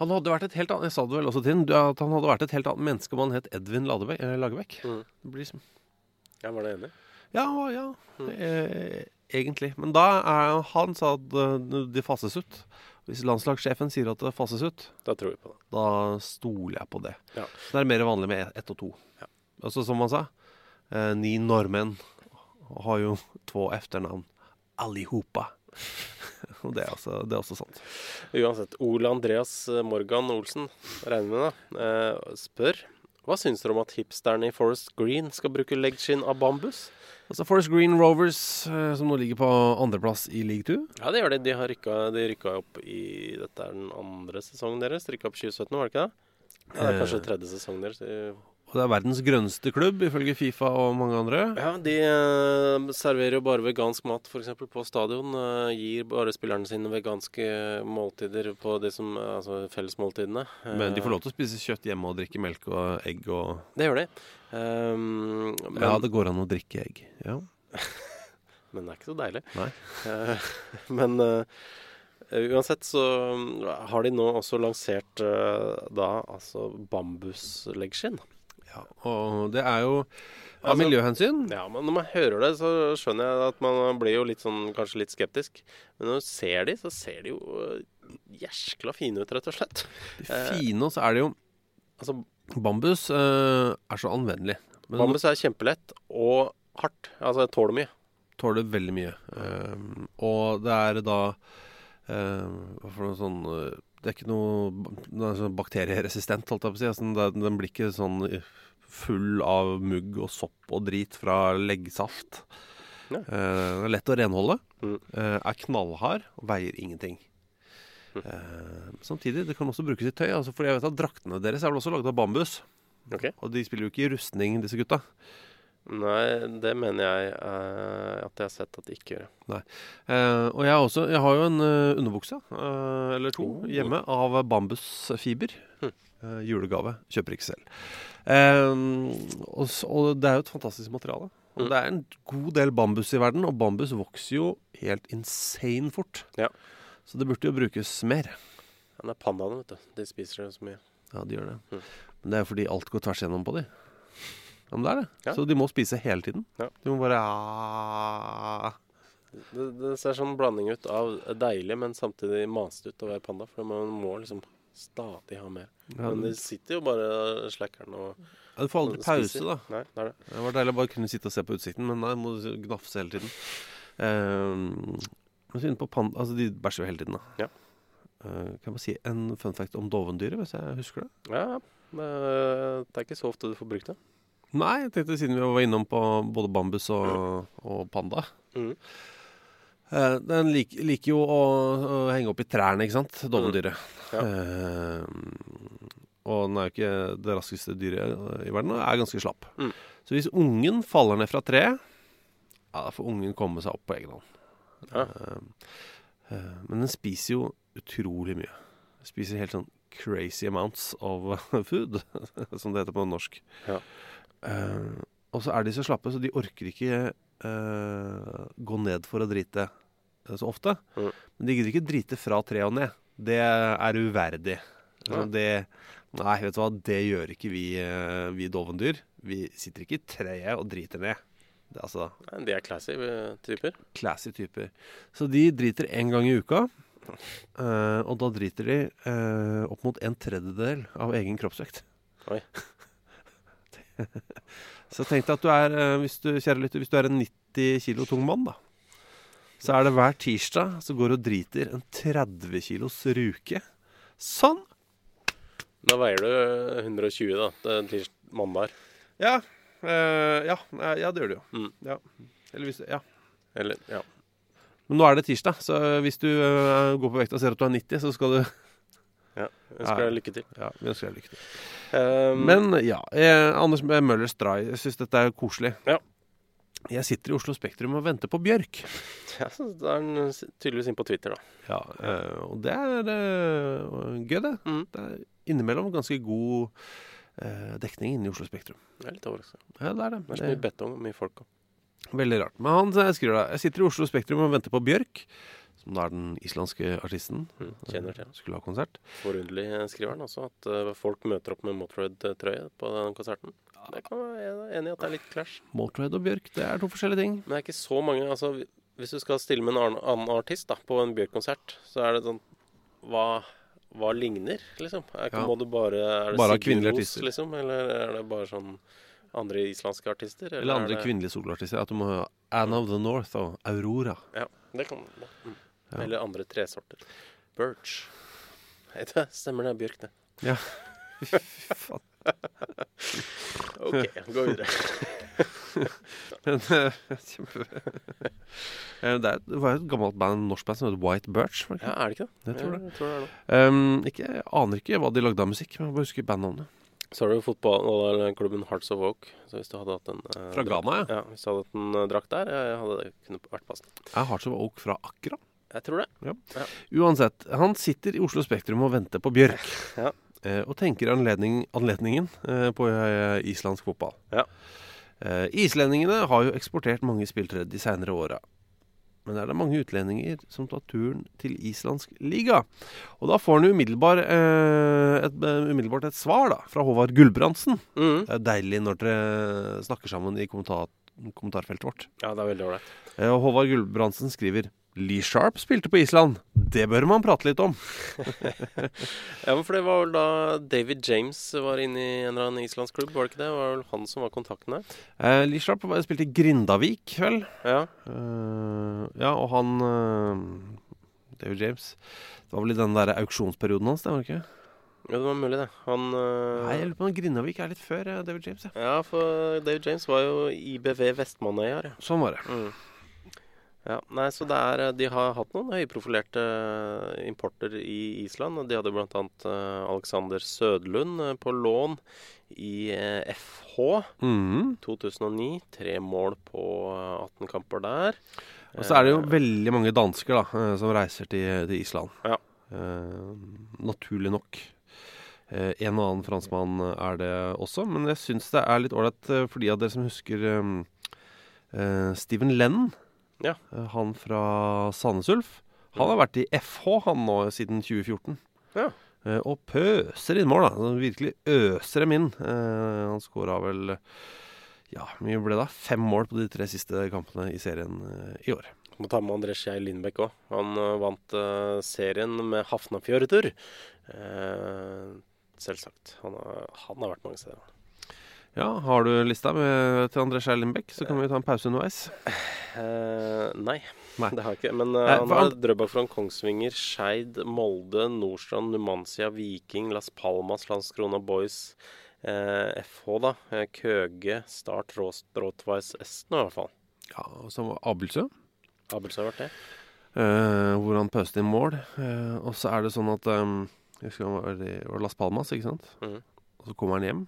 Han hadde vært et helt annet Jeg sa det vel også til ham, at han hadde vært et helt annet menneske om han het Edvin Ladebekk, eh, Lagerbäck. Mm. Det blir var det enig. Ja, ja. Eh, egentlig. Men da er han sa at de fases ut. Hvis landslagssjefen sier at det fases ut, Da tror vi på det. da stoler jeg på det. Ja. Så det er mer vanlig med ett og to. Ja. Altså som han sa, eh, ni nordmenn har jo to etternavn. Allihopa. Og det er, også, det er også sant. Uansett. Ole Andreas eh, Morgan Olsen, regner med da, eh, spør hva syns dere om at hipsterne i Forest Green skal bruke leggskinn av bambus? Altså Forest Green Rovers, eh, som nå ligger på andreplass i league 2. Ja, det gjør de. De har rykka, de rykka opp i Dette er den andre sesongen deres. Rykka opp 2017, var det ikke det? Ja, det er kanskje tredje sesongen deres. Og det er verdens grønneste klubb, ifølge Fifa og mange andre. Ja, de eh, serverer jo bare vegansk mat, f.eks. på stadion. Eh, gir bare spillerne sine veganske måltider på det som eh, Altså fellesmåltidene. Eh, Men de får lov til å spise kjøtt hjemme og drikke melk og egg og Det gjør de. Um, men, Ja, det går an å drikke egg. Ja. men det er ikke så deilig. Nei. Men uansett så har de nå også lansert da altså bambusleggskinn. Ja. Og det er jo av Altså- miljøhensyn. Ja, men når man hører det, så skjønner jeg at man blir jo litt sånn, kanskje litt skeptisk. Men når du ser de, så ser de jo øh, jæskla fine ut, rett og slett. De fine, og så er det jo Altså, Bambus uh, er så anvendelig. Men bambus er kjempelett og hardt. Altså, det tåler mye. tåler veldig mye. Eh, og det er da uh, Hva for noe sånn eh, Det er ikke noe sånn bakterieresistent, holdt jeg på å si. Altså, den, den blir ikke sånn eh, full av mugg og sopp og drit fra leggsaft. Ja. Uh, er lett å renholde. Mm. Uh, er knallhard og veier ingenting. Eh, samtidig, det kan også brukes i tøy. Altså, for jeg vet at Draktene deres er vel også laget av bambus. Okay. Og de spiller jo ikke i rustning, disse gutta. Nei, det mener jeg eh, at jeg har sett at de ikke gjør. Eh, og jeg, har også, jeg har jo en eh, underbukse, eh, eller to, Oh. hjemme av bambusfiber. Hm. Eh, julegave. Kjøper ikke selv. Eh, og, og det er jo et fantastisk materiale. Og Mm. det er en god del bambus i verden, og bambus vokser jo helt insane fort. Ja. Så det burde jo brukes mer. Ja, det er pandaene, vet du. De spiser det så mye. Ja, de gjør det. Mm. Men det er jo fordi alt går tvers igjennom på de. Ja, men det er det. Ja. Så de må spise hele tiden. Ja. De må bare ah. Det, det ser sånn blanding ut av deilig, men samtidig masete ut å være panda. For man må liksom stadig ha mer. Men de sitter jo bare slackeren og ja, du får aldri pause, da. Nei, det det. Det var deilig å bare kunne sitte og se på utsikten, men nei, må gnafse hele tiden. Um, men på panda, altså, de bæsjer jo hele tiden, da. Ja. Uh, kan bare si en fun fact om dovendyret, hvis jeg husker det? Ja, det det er ikke så ofte du får brukt det. Nei, jeg tenkte siden vi var innom på både bambus og, og panda. Mm. Eh, den lik, liker jo å, å henge opp i trærne, ikke sant? Dovendyret. Ja. Eh, og den er jo ikke det raskeste dyret i verden, og er ganske slapp. Mm. Så hvis ungen faller ned fra treet, ja, da får ungen komme seg opp på egen hånd. Ja. Eh, eh, men den spiser jo utrolig mye. Spiser helt sånn crazy amounts of food, som det heter på norsk. Ja. Eh, og så er de så slappe, så de orker ikke uh, gå ned for å drite eh, så ofte. Mm. Men de gidder ikke drite fra treet og ned. Det er uverdig. Ja. det, nei, vet du hva, det gjør ikke vi, vi dovendyr. Vi sitter ikke i treet og driter ned. Det altså Nei, De er classy typer. classy typer. Så de driter én gang i uka. Uh, og da driter de uh, opp mot en tredjedel av egen kroppsvekt. Oi. Så tenk deg at du er, eh, hvis du, kjære lytter, hvis du er en 90 kilo tung mann, da. Så er det hver tirsdag så går du og driter en 30 kilos ruke. Sånn! Da veier du 120, da. Det er tirs mandag. Ja. eh, ja, eh, ja, det gjør du jo. Mm. Ja. Eller hvis Ja. Eller, ja. Men nå er det tirsdag, så hvis du går på vekta og ser at du er 90, så skal du ja. Jeg ønsker deg lykke til. Ja, vi ønsker deg lykke til. Um, Men ja, Jeg, Anders Møllers Dry, jeg syns dette er koselig. Ja. Jeg sitter i Oslo Spektrum og venter på Bjørk. ja, da er han tydeligvis inne på Twitter, da. Ja, øh, og det er øh, gøy, det. Mm. Det er innimellom ganske god øh, dekning inne i Oslo Spektrum. Det er litt overraskende. Ja, det er det. Det er så mye betong og mye folk. òg. Veldig rart. Men han skriver da Jeg sitter i Oslo Spektrum og venter på Bjørk, som da er den islandske artisten. Mm, kjenner til. Skulle ha konsert. Forunderlig, eh, skriver han også, at eh, folk møter opp med motroid-trøye på den konserten. Det kan være er enig i at det er litt clash. Motroid og Bjørk, det er to forskjellige ting. Men det er ikke så mange altså, Hvis du skal stille med en annen, artist da, på en Bjørk-konsert, så er det sånn Hva, hva ligner, liksom? Er, Ja. Må du bare Er det Bare kvinnelige artister. liksom? Eller er det bare sånn andre islandske artister? Eller andre er det... kvinnelige soloartister. At du må ha Anne of the North og Aurora. Ja, det kan det mm. Ja. Eller andre tresorter. Birch. Det stemmer det. er Bjørk, det. Ja. Fy faen. OK, gå videre. Men, uh. Eh, det, var et gammelt band, norsk band som het White Birch. Var det Ja, er det ikke det? Jeg tror det. Jeg tror det det. Um, ikke, jeg aner ikke hva de lagde av musikk, men jeg bare husker bandnavnet. Så har du fotballklubben Hearts of Oak. Så hvis du hadde hatt en eh, Fra Ghana, ja. ja. Hvis du hadde hatt en eh, drakt der, jeg hadde det kunne vært passende. Er Hearts of Oak fra Accra? Jeg tror det. Ja. Ja. Uansett, han sitter i Oslo Spektrum og venter på Bjørk. Ja. Eh, og tenker anledning, anledningen eh, på eh, islandsk fotball. Ja. Islendingene har jo eksportert mange spillere de seinere åra. Men er det mange utlendinger som tar turen til islandsk liga? Og da får han jo umiddelbar, eh, et, umiddelbart et svar da, fra Håvard Gulbrandsen. Mm. Det er deilig når dere snakker sammen i kommentar kommentarfeltet vårt. Ja, det er veldig ålreit. Eh, Håvard Gulbrandsen skriver Lee Sharp spilte på Island. Det bør man prate litt om. Ja, for det var vel da David James var inne i en eller annen islandsk klubb, var det ikke det? Det var vel han som var kontakten der? Eh, Lee Sharp spilte i Grindavik, vel. Ja. uh, ja, og han uh, David James Det var vel i den der auksjonsperioden hans, det var det ikke? ja, det var mulig, det. Han uh... Nei, jeg lurer på om Grindavik er litt før David James. Ja. Ja, for David James var jo IBV Vestmannøyar. ja. Sånn var det. Mm. Ja, nei, så er, De har hatt noen høyprofilerte eh, importer i Island. og De hadde bl.a. Alexander Sødlund eh, på lån i eh, FH Mhm. 2009. Tre mål på eh, 18 kamper der. Og så er det jo Eh, veldig mange dansker da, eh, som reiser til, til Island. Ja. Eh, naturlig nok. Eh, en og annen franskmann er det også, men jeg syns det er litt ålreit eh, for de av dere som husker eh, eh, Steven Lennon. Ja. Eh, han fra Sandnes Ulf. Han har vært i FH han nå siden 2014. Ja. Eh, og pøser inn mål, da. Virkelig øser dem inn. Eh, han skåra vel ja, mye ble det? Fem mål på de tre siste kampene i serien i år. Må ta med André Skei Lindbekk òg. Han vant serien med Hafnarfjörður. Uh, selvsagt. Han har, han har vært mange steder. Ja, Har du lista med, til André Skjær Lindbekk, så kan vi ta en pause underveis. Uh, nei, Nei. det har jeg ikke. Men uh, Nei, han har Drøbak fra Kongsvinger, Skeid, Molde, Nordstrand, Numancia, Viking, Las Palmas, Landskrona Boys, uh, FH, da. eh, Køge, Start, Rothweiss, Esten i hvert fall. Ja, og så var Abelsø, Abelsø har vært det. eh, hvor han pøste inn mål. Eh, og så er det sånn at um, Jeg husker han var i Las Palmas, ikke sant? Mhm. Og så kommer han hjem,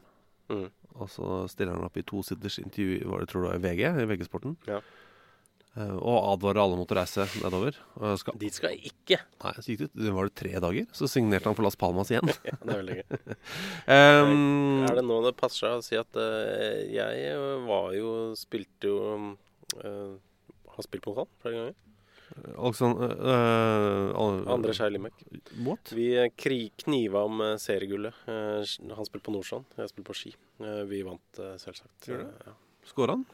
Mhm. Og så stiller han opp i tosiders intervju hva det, tror du, i VG, i VG-sporten. Ja. Uh, og advarer alle mot å reise nedover. Skal, Dit skal jeg ikke! nei, så gikk det, det var det tre dager, så signerte han for Las Palmas igjen. Ja, det er veldig gøy. Um, Er det nå det passer seg å si at uh, jeg var jo Spilte jo eh, Har spilt mot han flere ganger. Alexander uh, André Skei Limek. Vi eh, kniva om eh, seriegullet. Eh, han spilte på Nordstrand, jeg spilte på ski. Eh, vi vant eh, selvsagt. Eh, ja. Skåra han?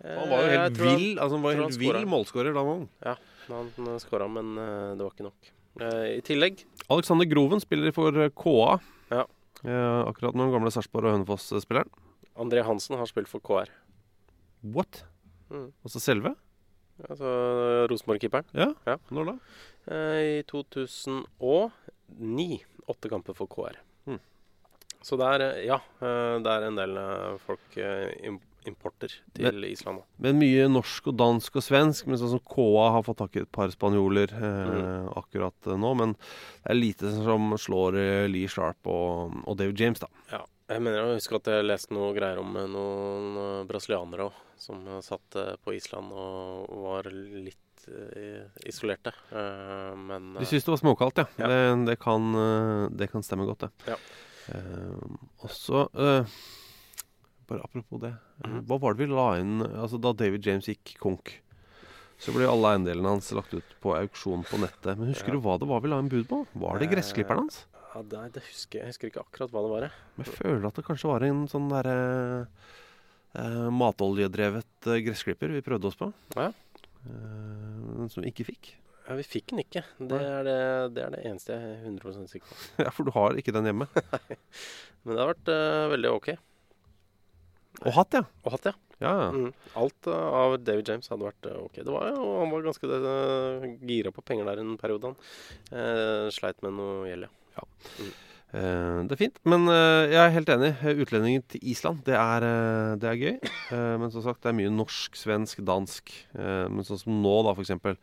Eh, Han var jo helt vill altså, han var helt vill målskårer da han. Ja, han skåra, men eh, det var ikke nok. Eh, I tillegg Alexander Groven spiller for eh, KA. Ja. Eh, akkurat nå, gamle Sarpsborg og Hønefoss-spilleren. André Hansen har spilt for KR. What? Mm. Altså selve? Altså Rosenborg-keeperen. Ja. Ja. Når da? Eh, I 2009. Åtte kamper for KR. Mm. Så det er, eh, ja, eh, det er en del folk importer til Island nå. Men mye norsk og dansk og svensk. Men sånn som KA har fått tak i et par spanjoler eh, Mm. akkurat nå. Men det er lite som slår Lee Sharp og, og David James, da. Ja. Jeg mener jeg husker at jeg leste noe greier om eh, noen eh, brasilianere òg, som satt eh, på Island og var litt isolerte. Men De syntes det var småkaldt, ja. Ja. Det, det, kan, det kan stemme godt, det. Ja. Eh, og så eh, bare apropos det. Mm. Hva var det vi la inn altså Da David James gikk konk, så ble alle eiendelene hans lagt ut på auksjon på nettet. Men husker Ja. du hva det var vi la inn bud på? Var det gressklipperen hans? Ja, det, det husker jeg. Jeg husker ikke akkurat hva det var. Men jeg føler at det kanskje var en sånn derre eh, matoljedrevet eh, gressklipper vi prøvde oss på. Ja. Eh, som vi ikke fikk. Ja, Vi fikk den ikke. Det er det, det er det eneste jeg er 100 sikker på. ja, for du har ikke den hjemme. Men det har vært eh, veldig ok. Og hatt, ja. Og hatt, ja. Ja. Mm. Alt eh, av David James hadde vært eh, ok. Det var jo, Han var ganske gira på penger der en periode. Han Eh, sleit med noe gjeld, ja. Eh, det er fint. Men eh, jeg er helt enig. Utlendinger til Island, det er, eh, det er gøy. Men som sagt, det er mye norsk, svensk, dansk. Men sånn som nå, da, for eksempel.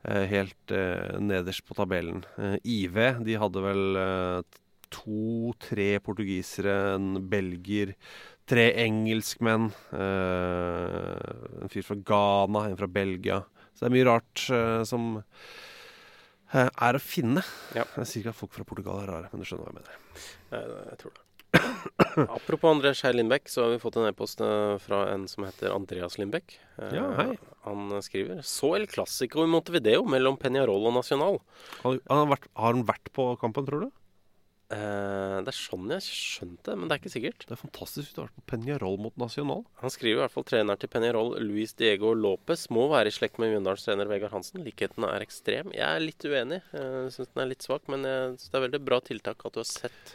helt nederst på tabellen. IV, de hadde vel to-tre portugisere, en belgier, tre engelskmenn. en fyr fra Ghana, en fra Belgia. Så det er mye rart som er å finne. Ja. Jeg sier ikke at folk fra Portugal er rare, men du skjønner hva jeg mener. Jeg, jeg tror det. Apropos André Skei Lindbekk, så har vi fått en e-post eh, fra en som heter Andreas Lindbekk. Eh, Ja, hei. Han skriver Så El Clásico i Montevideo mellom Peñarol og Nacional. Han, han har, vært, har han vært på kampen, tror du? Eh, det er sånn jeg skjønte det, men det er ikke sikkert. Det er fantastisk hvis du har vært på Peñarol mot Nacional. Han skriver i hvert fall trener til Peñarol, Luis Diego Lopez, må være i slekt med Mjøndalens trener Vegard Hansen. Likheten er ekstrem. Jeg er litt uenig. Jeg syns den er litt svak, men jeg synes det er veldig bra tiltak at du har sett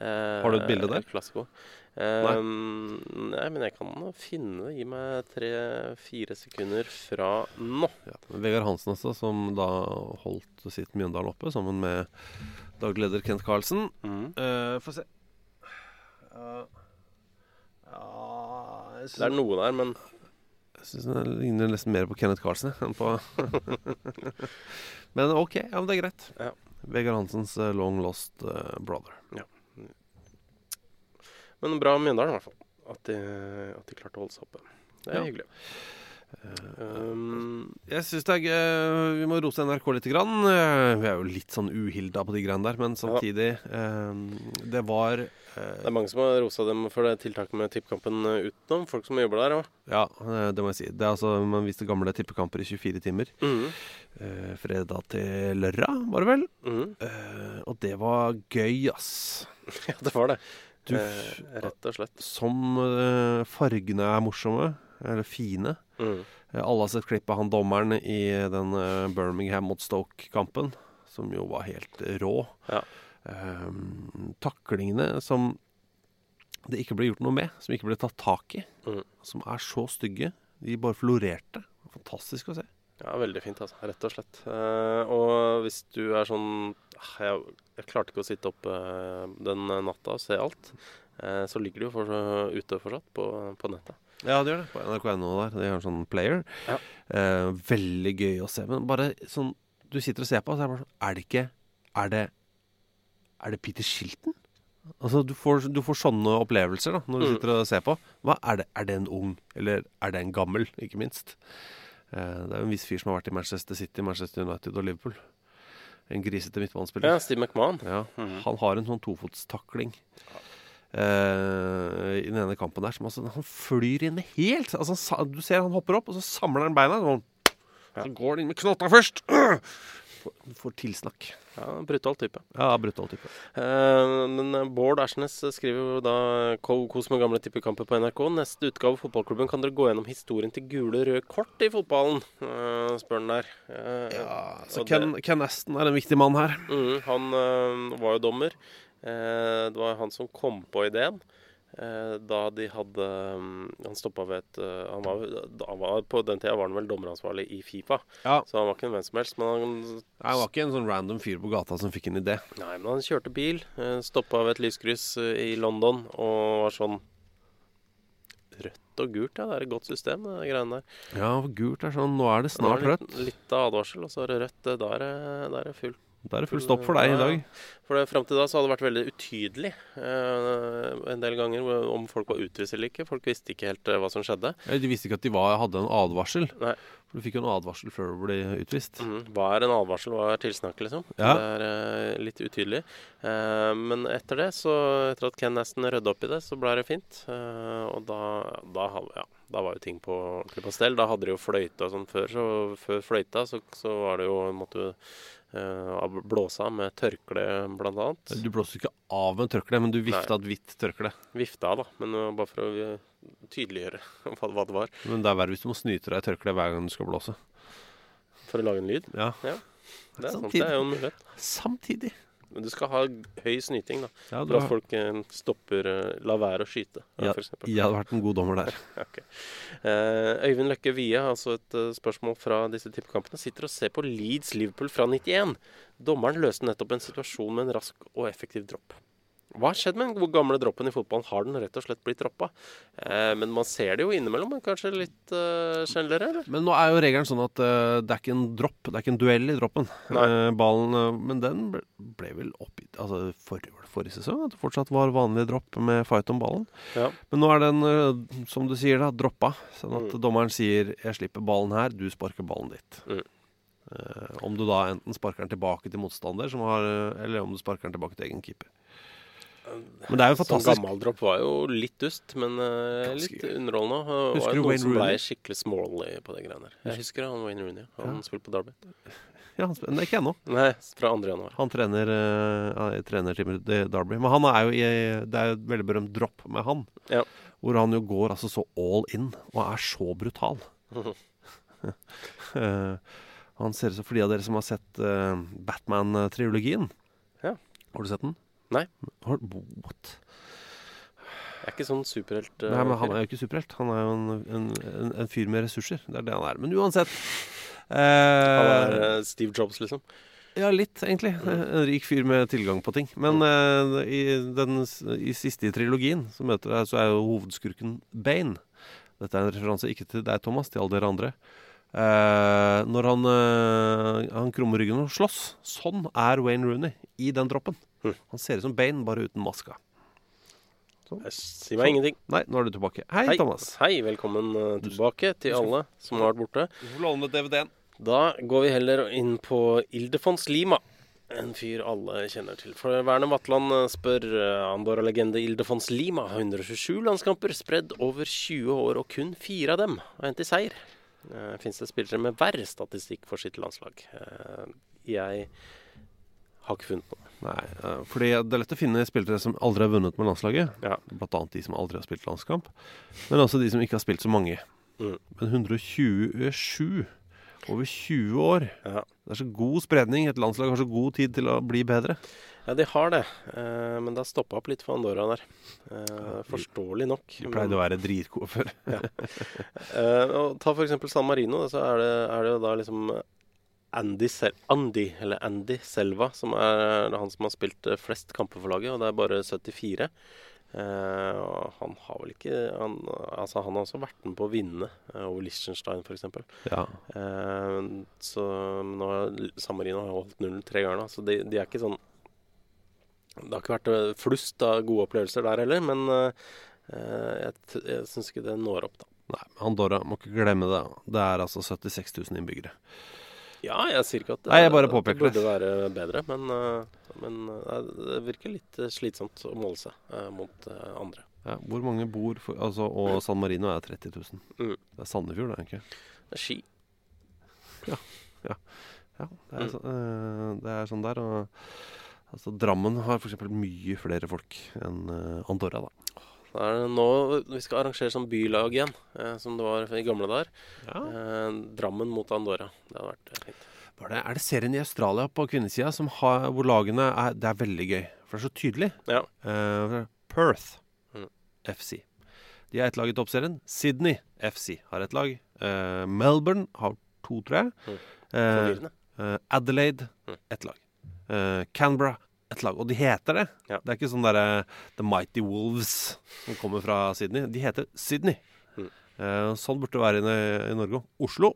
uh, Har du et bilde der? El Eh, nei. men jeg kan finne. Gi meg tre-fire sekunder fra nå. Ja. Vegard Hansen også, som da holdt sitt Mjøndalen oppe sammen med daglig leder Kent Carlsen. Mm. Uh, Få se uh, ja jeg Det er noe der, men Jeg syns den ligner nesten mer på Kenneth Carlsen enn på Men OK, ja, men det er greit. Ja. Vegard Hansens eh, long lost Brother. brother. Men bra Mjøndalen, i hvert fall. At de, at de klarte å holde seg oppe. Det er Ja. hyggelig. Um, Jeg syns det er gøy Vi må rose NRK litt. Grann. Eh, Vi er jo litt sånn uhilda på de greiene der, men samtidig um, Det var det eh, er mange som har rosa dem for det tiltaket med tippkampen eh, utenom. Folk som jobber der òg. Ja, eh, det må jeg si. Det er altså, Man viste gamle tippekamper i 24 timer. Mm. Uh, fredag til lørdag, var det vel. Mm. Uh, og det var gøy, ass. Ja, det var det. Du, Eh, rett og slett. som eh, fargene er morsomme, eller fine. Mhm. Eh, alle har sett klipp av han dommeren i den Birmingham mot Stoke-kampen, som jo var helt rå. Ja. Um, taklingene som det ikke ble gjort noe med, som ikke ble tatt tak i, mm. som er så stygge. De bare florerte. Fantastisk å se. Ja, veldig fint, altså. Rett og slett. Uh, og hvis du er sånn ah, jeg, jeg klarte ikke å sitte oppe eh, den natta og se alt. Eh, så ligger det jo for, ute fortsatt på, på nettet. Ja, det gjør det. På NRK.no der. De har en sånn player. Ja. Eh, veldig gøy å se. Men bare sånn Du sitter og ser på, så er det bare sånn Er det ikke Er det Er det Peter Shilton? Altså, du får, du får sånne opplevelser da når du Mm. sitter og ser på. Hva, er, det, er det en ung, eller er det en gammel, ikke minst? Eh, det er jo en viss fyr som har vært i Manchester City, Manchester United og Liverpool. En grisete midtbanespiller. Ja, Steve McMahon. Ja, Mhm. Han har en sånn tofotstakling eh, i den ene kampen der som altså Han flyr inn helt altså, Du ser han hopper opp, og så samler han beina. Sånn. Så går han inn med knotta først. Får, får tilsnakk. Ja, Brutal type. Ja, brutal type. Uh, men eh, Bård Ersnes skriver jo da Kos med gamle tippekamper på NRK. Neste utgave av Fotballklubben kan dere gå gjennom historien til gule røde kort i fotballen, uh, spør han der. Ja, Så Ken, Ken, Ken Aston er en viktig mann her. Mhm, han var jo dommer. Det var han som kom på ideen. Eh, da de hadde mm, Han stoppa ved et øh, han, var, han var På den tida var han vel dommeransvarlig i Fifa, Ja. så han var ikke en hvem som helst. Men han, Jeg var ikke en sånn random fyr på gata som fikk en idé. nei, men han kjørte bil, uh, stoppa ved et lyskryss i London og var sånn Rødt og gult, ja. Det er et godt system, det greiene der. Ja, gult er sånn Nå er det snart rødt. Litt, litt av advarsel, og så er det rødt. eh, Da er det, da er det full, Da er det full stopp for deg i dag. For det, Fram til da så hadde det vært veldig utydelig eh, en del ganger om folk var utvist eller ikke. Folk visste ikke helt eh, hva som skjedde. Ja, De visste ikke at de var, hadde en advarsel. Nei. For du fikk jo en advarsel før du ble utvist. Mm, Hva er en advarsel, hva er tilsnakk, liksom? Ja. Det er eh, litt utydelig. Eh, men etter det, så etter at Ken nesten rydda opp i det, så ble det fint. Eh, og da, da, ja, da var jo ting på ordentlig på stell. Da hadde de jo fløyta sånn før, så før fløyta så, så var det jo Måtte du blåsa med tørkle, annet. Du blåste ikke av med tørkle, men du vifta et hvitt tørkle. Vifta, da. Men det bare for å eh, tydeliggjøre hva, det var. Men det er verre hvis du må snyte deg i tørkle hver gang du skal blåse. For å lage en lyd. Ja. Ja. Det er, sant, det er jo en mulighet. Samtidig. Men du skal ha høy snyting, da. Ja, for at folk eh, stopper eh, La være å skyte, Ja, jeg hadde vært en god dommer der. okay. uh, Øyvind Løkke Wie, altså et uh, spørsmål fra disse tippekampene, sitter og ser på Leeds Liverpool fra 91. Dommeren løste nettopp en situasjon med en rask og effektiv dropp. Hva har skjedd med den gamle droppen i fotballen? Har den rett og slett blitt droppa? Eh, men man ser det jo innimellom, kanskje litt uh, sjeldnere, eller? Men nå er jo regelen sånn at eh, det er ikke en dropp, det er ikke en duell i droppen. Eh, ballen, eh, men den ble, ble vel oppgitt altså for, forrige sesong, at det fortsatt var vanlig dropp med fight om ballen. Ja. Men nå er den, eh, som du sier, da, droppa. Sånn at Mm. dommeren sier 'jeg slipper ballen her, du sparker ballen ditt'. Mm. Eh, om du da enten sparker den tilbake til motstander, som har, eh, eller om du sparker den tilbake til egen keeper. Men det er jo Sånn fantastisk. gammel dropp var jo litt dust, men uh, litt underholdende. Var Husker jo du Wayne som ble Rooney? skikkelig smålig på det greiene der. Jeg husker han Wayne Rooney. Han Ja. spilte på Derby. Ja, han spiller, nei, ikke ennå. Nei, fra 2. januar. Han trener, uh, trenerteamet til Derby. Men han er jo i Det er jo et veldig berømt dropp med han. Ja. Hvor han jo går altså så all in, og er så brutal. Eh, han ser ut som For de av dere som har sett uh, Batman-triologien. Ja. Har du sett den? Nei. Har, what? Jeg er ikke sånn superhelt. Uh, Nei, men Han er jo ikke superhelt. Han er jo en, en, en, en fyr med ressurser. Det er det han er. Men uansett Han eh, er uh, Steve Jobs, liksom. Ja, litt, egentlig. En rik fyr med tilgang på ting. Men eh, i, den, i siste i trilogien så, møter jeg, så er jo hovedskurken Bane. Dette er en referanse ikke til deg, Thomas, til alle dere andre. Når han, han krummer ryggen og slåss. Sånn er Wayne Rooney i den droppen. Mm. Han ser ut som Bane, bare uten maska. Jeg sier meg ingenting. Nei, nå er du tilbake. Hei, Thomas. Hei, velkommen uh, tilbake til alle som har vært borte. Du får låne DVD-en. Da går vi heller inn på Ildefons Lima. En fyr alle kjenner til. For Werner Vatland eh, spør eh, Andorra-legende Ildefons Lima 127 landskamper spredd over 20 år, og kun fire av dem har endt i seier. Uh, Fins det spillere med verre statistikk for sitt landslag? Uh, jeg har ikke funnet noe. Nei, eh, fordi det er lett å finne spillere som aldri har vunnet med landslaget. Ja. Blant annet de som aldri har spilt landskamp. Men også de som ikke har spilt så mange. Mm. Men 127 over 20 år. Ja. Det er så god spredning. Et landslag har så god tid til å bli bedre. Ja, de har det. Eh, men det har stoppa opp litt for Andorra der. Eh, forståelig nok. De pleide å være dritgode før. Eh, og ta for eksempel San Marino. Så er det, er det jo da liksom Andy, Sel Andy, eller Andy Selva, som er han som har spilt eh, flest kamper for laget, og det er bare 74. Eh, han har vel ikke han, Altså, han har også vært med på å vinne eh, over Liechtenstein, f.eks. Ja. Eh, så nå har San Marino har holdt nullen tre ganger, da, så de, de er ikke sånn Det har ikke vært eh, flust av gode opplevelser der heller, men eh, jeg, jeg syns ikke det når opp, da. Nei, Andorra, må ikke glemme det. Det er altså 76 000 innbyggere. Ja, jeg sier ikke at Nei, jeg bare påpeker det det. burde være bedre, men, eh, men eh, det virker litt eh, slitsomt å måle seg mot andre. Ja, hvor mange bor for, altså, Og San Marino er 30 000. Mm. Det er Sandefjord, det egentlig. Det er ski. Ja, det er, Mm. så, det er sånn der. Og, altså, Drammen har f.eks. mye flere folk enn Andorra, da. Det er nå vi skal arrangere sånn bylag igjen, eh, som det var i gamle dager. Eh, Drammen mot Andorra. Det hadde vært eh, fint. Var det, er det serien i Australia på kvinnesida som har, hvor lagene er Det er veldig gøy, for det er så tydelig. Ja. Eh, Perth Mm. FC. De har ett lag i toppserien. Sydney FC har ett lag. Eh, Melbourne har to, tror jeg. Mm. Eh, eh, Adelaide Mm. ett lag. Eh, Canberra ett lag. Og de heter det. Ja. Det er ikke sånn derre The Mighty Wolves som kommer fra Sydney. De heter Sydney. Mm. Eh, sånn burde det være i, i Norge òg. Oslo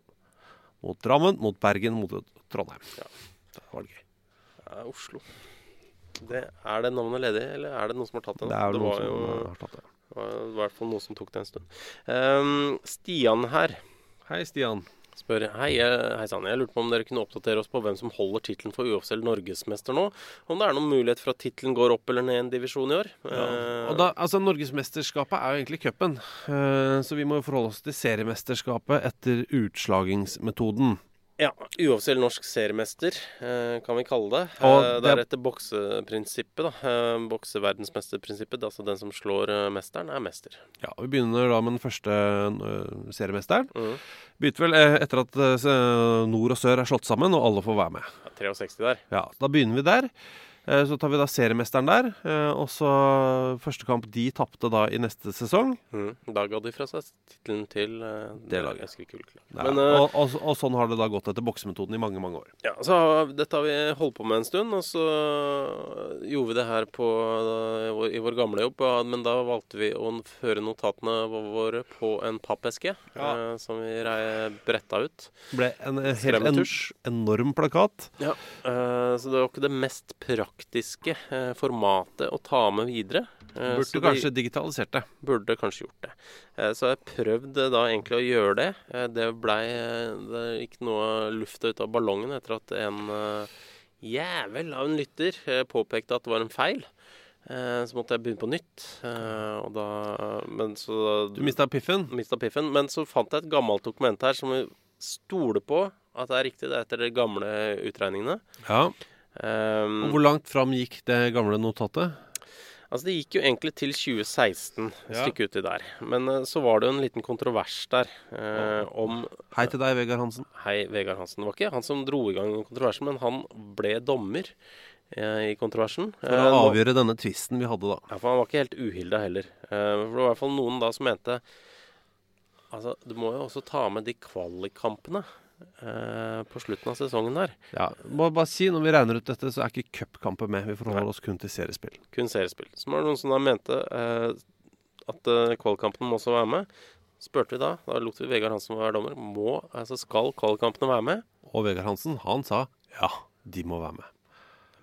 mot Drammen, mot Bergen, mot Trondheim. Ja. Det var gøy. Ja, Oslo. Det, er det navnet ledig, eller er det noen som har tatt det? Det noen var som jo det. det var i hvert fall noen som tok det en stund. Um, Stian her Hei, Stian. Spør Hei, hei sann. Jeg lurte på om dere kunne oppdatere oss på hvem som holder tittelen for uoffisiell norgesmester nå. Om det er noen mulighet for at tittelen går opp eller ned en divisjon i år. Ja. Og da, altså Norgesmesterskapet er jo egentlig cupen, eh, så vi må jo forholde oss til seriemesterskapet etter utslagingsmetoden. Ja, uoffisiell norsk seriemester, eh, kan vi kalle det. Og Eh, det er etter bokseprinsippet, da. Eh, Bokseverdensmesterprinsippet. Altså den som slår mesteren, er mester. Ja, Vi begynner da med den første seriemesteren. Mm. Begynte vel etter at nord og sør er slått sammen, og alle får være med. Ja, 63 der. Ja, Da begynner vi der. Eh, Så tar vi da seriemesteren der. eh, Og så første kamp de tapte da i neste sesong. Mm. Da ga de fra seg tittelen til uh, Det laget. Ja, Men uh, og, og, og sånn har det da gått etter boksemetoden i mange, mange år. ja, så dette har vi holdt på med en stund, og så gjorde vi det her på, i vår- i vår gamle jobb. Men da valgte vi å føre notatene våre på en pappeske Ja. uh, som vi bretta ut. Det ble en helt en, enorm plakat. Ja, så det var ikke det mest praktiske eh, formatet å ta med videre. Eh, Burde vi kanskje digitalisert det. burde kanskje gjort det. Eh, så jeg prøvde da egentlig å gjøre det. Det blei Det gikk noe lufta ut av ballongen etter at en jævel av en lytter påpekte at det var en feil. Så måtte jeg begynne på nytt. Og da Men så Du mista piffen. mista piffen. Men så fant jeg et gammelt dokument her som vi stoler på at det er riktig. Det er etter de gamle utregningene. Ja. Um, hvor langt fram gikk det gamle notatet? Altså Det gikk jo egentlig til 2016, et Ja. stykke uti der. Men uh, så var det jo en liten kontrovers der uh, om Hei til deg, Vegard Hansen. Hei, Vegard Hansen. Det var ikke han som dro i gang kontroversen, men han ble dommer uh, i kontroversen. For å nå- avgjøre denne tvisten vi hadde da. Ja, for han var ikke helt uhilda heller. For det var i hvert fall noen da som mente Altså, du må jo også ta med de kvalikkampene eh, på slutten av sesongen der. Ja, må bare si, Når vi regner ut dette, så er ikke cupkamper med. Vi forholder oss kun til seriespill. Kun seriespill. Så var det noen som da mente eh, at uh, kvalikkampene må også være med. Spurte vi da, da lot vi Vegard Hansen være dommer, må, altså skal kvalikkampene være med? Og Vegard Hansen, han sa ja, de må være med.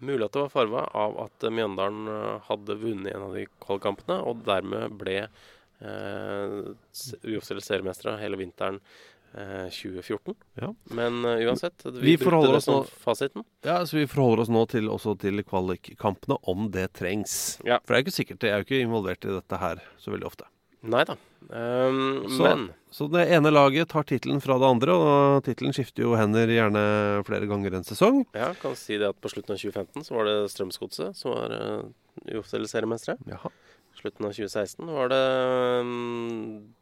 Mulig at det var farga av at eh, Mjøndalen eh, hadde vunnet en av de kvalikkampene, og dermed ble eh, uoffisielle seriemestere hele vinteren eh, 2014. Ja. Men uh, uansett, vi, Vi brukte det som nå- fasiten. Ja, så Vi forholder oss nå til, også til kvalikkampene, om det trengs. Ja. For det er jo ikke sikkert, jeg er jo ikke involvert i dette her så veldig ofte. Nei da. Um, Så, men så det ene laget tar tittelen fra det andre, og tittelen skifter jo hender gjerne flere ganger en sesong. ja, kan si det at på slutten av 2015 så var det Strømsgodset som var uh, uoffisielle seriemestere. Slutten av 2016 var det um,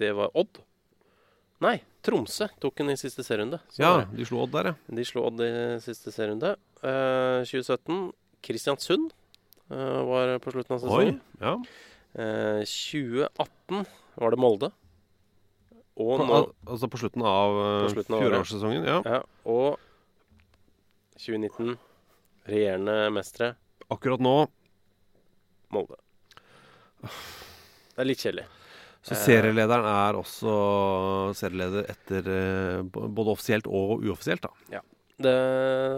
Det var Odd. Nei, Tromsø tok den i siste serierunde. Så Ja, de slo Odd der, ja. De slo Odd i siste serierunde. Uh, 2017 Kristiansund uh, var på slutten av sesongen. Oi. Ja. Uh, 2018 var det Molde. Og På, nå al altså på slutten av På slutten av fjorårssesongen. Ja. ja, Og 2019 regjerende mestere Akkurat nå Molde. Det er litt kjedelig. Så Eh. serielederen er også serieleder etter eh, både offisielt og uoffisielt, da. Det,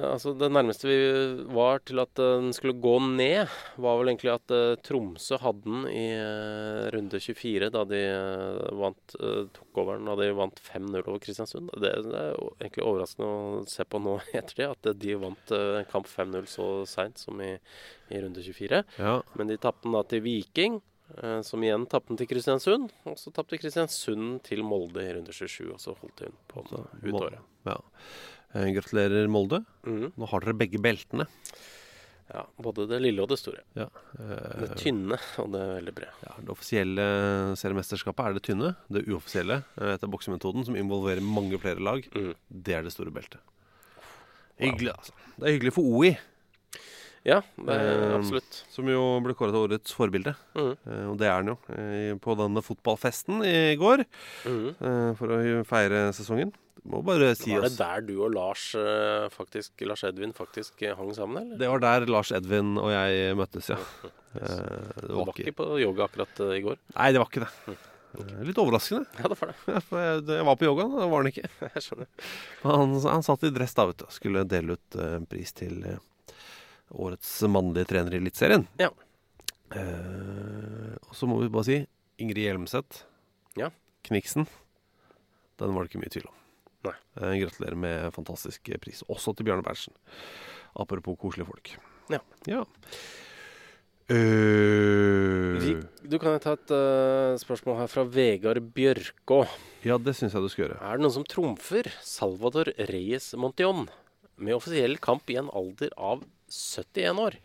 altså det nærmeste vi var til at eh, den skulle gå ned, var vel egentlig at eh, Tromsø hadde den i eh, runde 24, da de eh, vant, eh, tok over den da de vant 5-0 over Kristiansund. Det, det er egentlig overraskende å se på nå etter det, at de vant eh, en kamp 5-0 så seint som i, i runde 24. Ja. Men de tapte den da til Viking, eh, som igjen tapte til Kristiansund. Og så tapte Kristiansund til Molde i runde 27, og så holdt hun på ut året. Ja. Eh, gratulerer, Molde. Mm. Nå har dere begge beltene. Ja, både det lille og det store. Ja. Det Eh, tynne og det veldig brede. ja, det offisielle seriemesterskapet er det tynne. Det uoffisielle eh, etter boksemetoden, som involverer mange flere lag, Mm. det er det store beltet. Hyggelig, altså. Det er hyggelig for OI, Ja, det absolutt. Eh, som jo ble kåret til årets forbilde. Mm. Eh, og det er han jo. eh, på denne fotballfesten i går, Mm. eh, for å feire sesongen. Må bare si Var det der du og Lars eh, faktisk, Lars Edvin faktisk eh, hang sammen, eller? Det var der Lars Edvin og jeg møttes, ja. Eh, det Du var ikke på yoga akkurat i går? Nei, det var ikke det. Eh, Litt overraskende. Ja, det var det. Jeg, jeg var på yoga, da var han ikke. Jeg skjønner. Han, han satt i dress da, vet du. og Skulle dele ut eh, pris til, eh, årets mannlige trener i Eliteserien. Ja. Eh, og så må vi bare si Ingrid Hjelmseth. Ja. Kniksen. Den var det ikke mye tvil om. Nei. Eh, gratulerer med fantastisk pris. Også til Bjarne Berntsen. Apropos koselige folk. Ja. ja. Uh, du kan ta et uh, spørsmål her fra Vegard Bjørkå. ja, det syns jeg du skal gjøre. Er det noen som trumfer Salvador Reyes Montion med offisiell kamp i en alder av 71 år?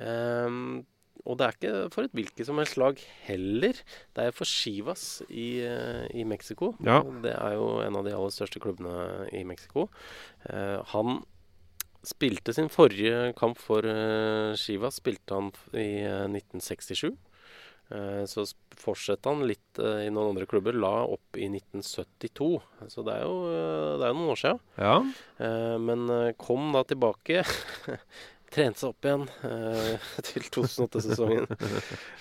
Um, og det er ikke for et hvilket som helst lag heller. Det er for Chivas i, eh, i Mexico. Ja. Det er jo en av de aller største klubbene i Mexico. Uh, han spilte sin forrige kamp for uh, Chivas spilte han i uh, 1967. Eh, Så fortsatte han litt i noen andre klubber. La opp i 1972. Så det er jo det er noen år siden. Ja. Men kom da tilbake. Trente seg opp igjen eh, til 2008-sesongen.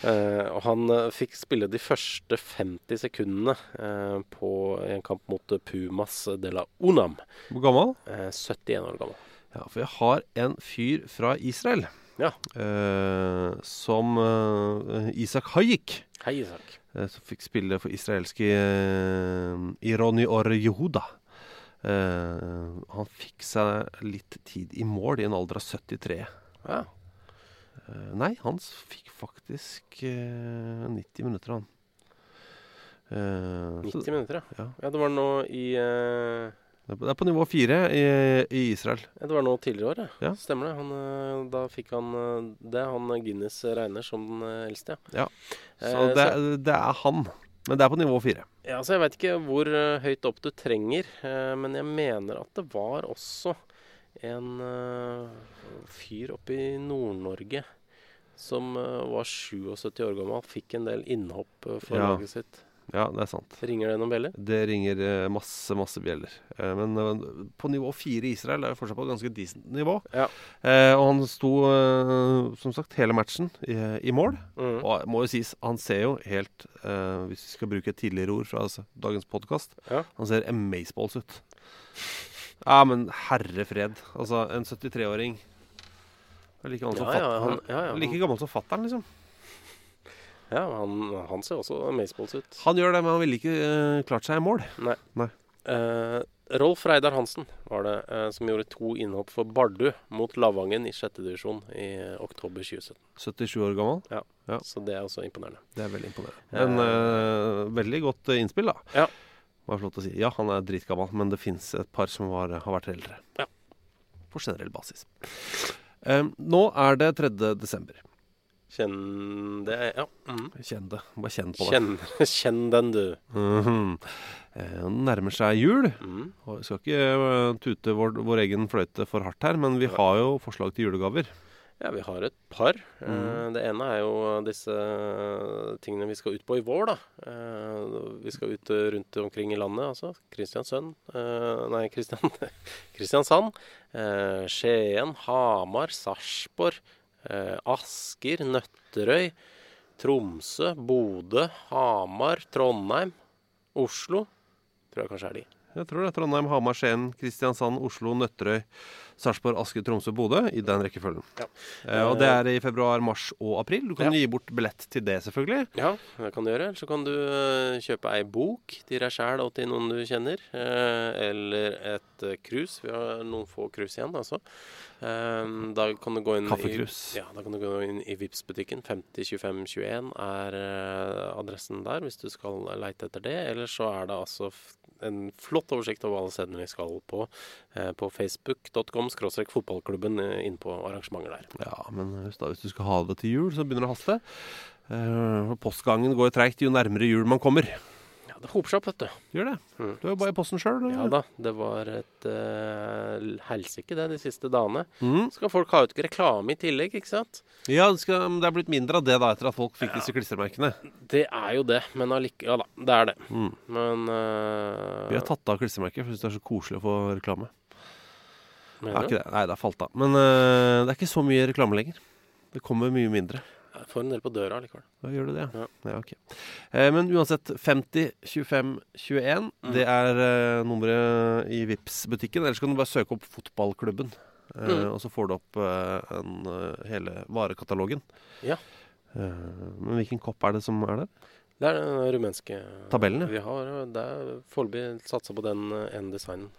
Eh, og han eh, fikk spille de første 50 sekundene eh, på en kamp mot eh, Pumas de la Unam. Hvor gammel? Eh, 71 år gammel. Ja, for jeg har en fyr fra Israel Ja. eh, som eh, Isak Hayik. Hei, Isak. eh, som fikk spille for israelske eh, Ironi Or Yehuda. Eh, han fikk seg litt tid i mål i en alder av 73. Ja. Uh, nei, han fikk faktisk uh, 90 minutter, han. 90 så 90 minutter, ja. Ja. ja. Det var nå i eh, det er på- nivå fire i, i Israel. Det var nå tidligere i år, ja. Ja. Stemmer det. Han, eh, da fikk han eh, det. Han Guinness regner som den eh, eldste, ja. Ja. Så Eh, det, det er han. Men det er på nivå fire. Ja, altså Jeg veit ikke hvor eh, høyt opp du trenger, eh, men jeg mener at det var også en eh, fyr oppe i Nord-Norge som var 77 år gammel, fikk en del innhopp for Ja. laget sitt. Ja, det er sant. Ringer det noen bjeller? Det ringer eh, masse, masse bjeller. Eh, Men eh, på nivå fire i Israel er jo fortsatt på et ganske decent nivå. Ja. Og han sto, som sagt, hele matchen i, i mål. Mm. Og må jo sies, han ser jo helt Hvis vi skal bruke et tidligere ord fra altså, dagens podkast Ja. Han ser amazeballs ut. Ja, men herre fred. Altså, en 73-åring er like gammel som Ja, ja, han- ja, ja, like gammel som fatteren, liksom. Ja, han, han ser også amazeballs ut. Han gjør det, men han ville ikke uh, klart seg i mål. Nei. Nei. Uh, Rolf Reidar Hansen var det uh, som gjorde to innhopp for Bardu mot Lavangen i sjette divisjon i oktober 2017. 77 år gammel. Ja. Ja. Så det er også imponerende. Det er veldig imponerende. Men veldig godt innspill, da. Ja. Var flott å si. Ja, han er dritgammel, men det fins et par som var, har vært eldre. Ja. På generell basis. Nå er det 3. desember. Kjenn det Ja. Mm. Kjenn det. Bare kjenn på det. Kjenn, kjenn den, du. Mhm. Eh, det nærmer seg jul. Mm. Og vi skal ikke eh, tute vår, vår egen fløyte for hardt her, men vi har jo forslag til julegaver. Ja, vi har et par. Eh, Mhm. det ene er jo disse tingene vi skal ut på i vår, da. Eh, vi skal ut eh, rundt omkring i landet, altså. Kristiansønd eh, Nei, Kristian, Kristiansand. Eh, Skien, Hamar, Sarpsborg, eh, Asker, Nøtterøy, Tromsø, Bodø, Hamar, Trondheim, Oslo. Tror jeg kanskje er de. Jeg tror det er Trondheim, Hamar, Skien, Kristiansand, Oslo, Nøtterøy, Sarpsborg, Asker, Tromsø, Bodø. I den rekkefølgen. Ja. Eh, og det er i februar, mars og april. Du kan Ja. gi bort billett til det, selvfølgelig. Ja, det kan du gjøre. Eller så kan du eh, kjøpe ei bok til deg sjæl og til noen du kjenner. eh, eller et krus. cruise. Vi har noen få cruise igjen, altså. Eh, da kan du gå inn Kaffekrus. I, ja, da kan du gå inn i Vipps-butikken. 502521 er eh, adressen der hvis du skal leite etter det. Eller så er det altså en flott oversikt over alle stedene vi skal på eh, på facebook.com skråstrek fotballklubben eh, inn på arrangementer der. Ja, men da, hvis du skal ha det til jul, så begynner det å haste. Postgangen går treigt jo nærmere jul man kommer. Ja, det hoper seg opp, vet du. Gjør det. Mm. Du er jo bare i posten sjøl. Ja da, det var et uh, helsike det de siste dagene. Mm. Skal folk ha ut reklame i tillegg, ikke sant? Ja, det, skal, det er blitt mindre av det da etter at folk fikk disse klistremerkene. Det er jo det, men allike... Ja da, det er det. Mm. Men uh, Vi har tatt av klistremerket, for jeg syns det er så koselig å få reklame. Det mener er du? ikke det. Nei, det har falt av. Men uh, det er ikke så mye reklame lenger. Det kommer mye mindre. Får en del på døra likevel. Da gjør du det, Ja. ja. okay. Eh, men uansett, 50 25 21, Mm. det er eh, nummeret i Vips butikken Ellers kan du bare søke opp fotballklubben. eh, Mm. og så får du opp eh, en, eh, hele varekatalogen. Ja. Eh, men hvilken kopp er det som er der? Det er den rumenske Tabellen, ja. Vi har det er foreløpig satsa på den ene designen.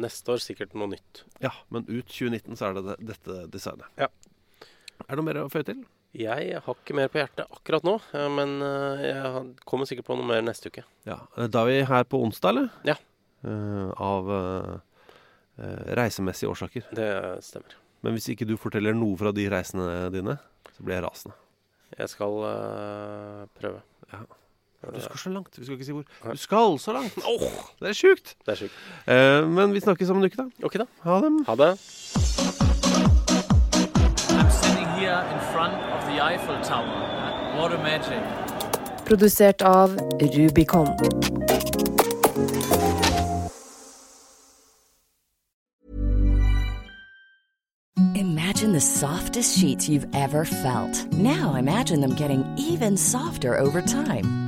Neste år sikkert noe nytt. Ja, men ut 2019 så er det det dette designet. Ja. Er det noe mer å føye til? Jeg har ikke mer på hjertet akkurat nå, eh, men eh, jeg kommer sikkert på noe mer neste uke. Ja, eh, Da er vi her på onsdag, eller? Ja. Uh, av eh, reisemessige årsaker. Det stemmer. Men hvis ikke du forteller noe fra de reisene dine, så blir jeg rasende. Jeg skal uh, prøve. Ja. Du skal så langt. Vi skal ikke si hvor. Du skal så langt! det er sjukt! Det er sjukt. Men vi snakkes om en uke, da. Ok, da. Ha det. Ha det. I'm sitting here in front of the Eiffel Tower. What a magic. Produsert av Rubicon. Imagine the softest sheets you've ever felt. Now imagine them getting even softer over time.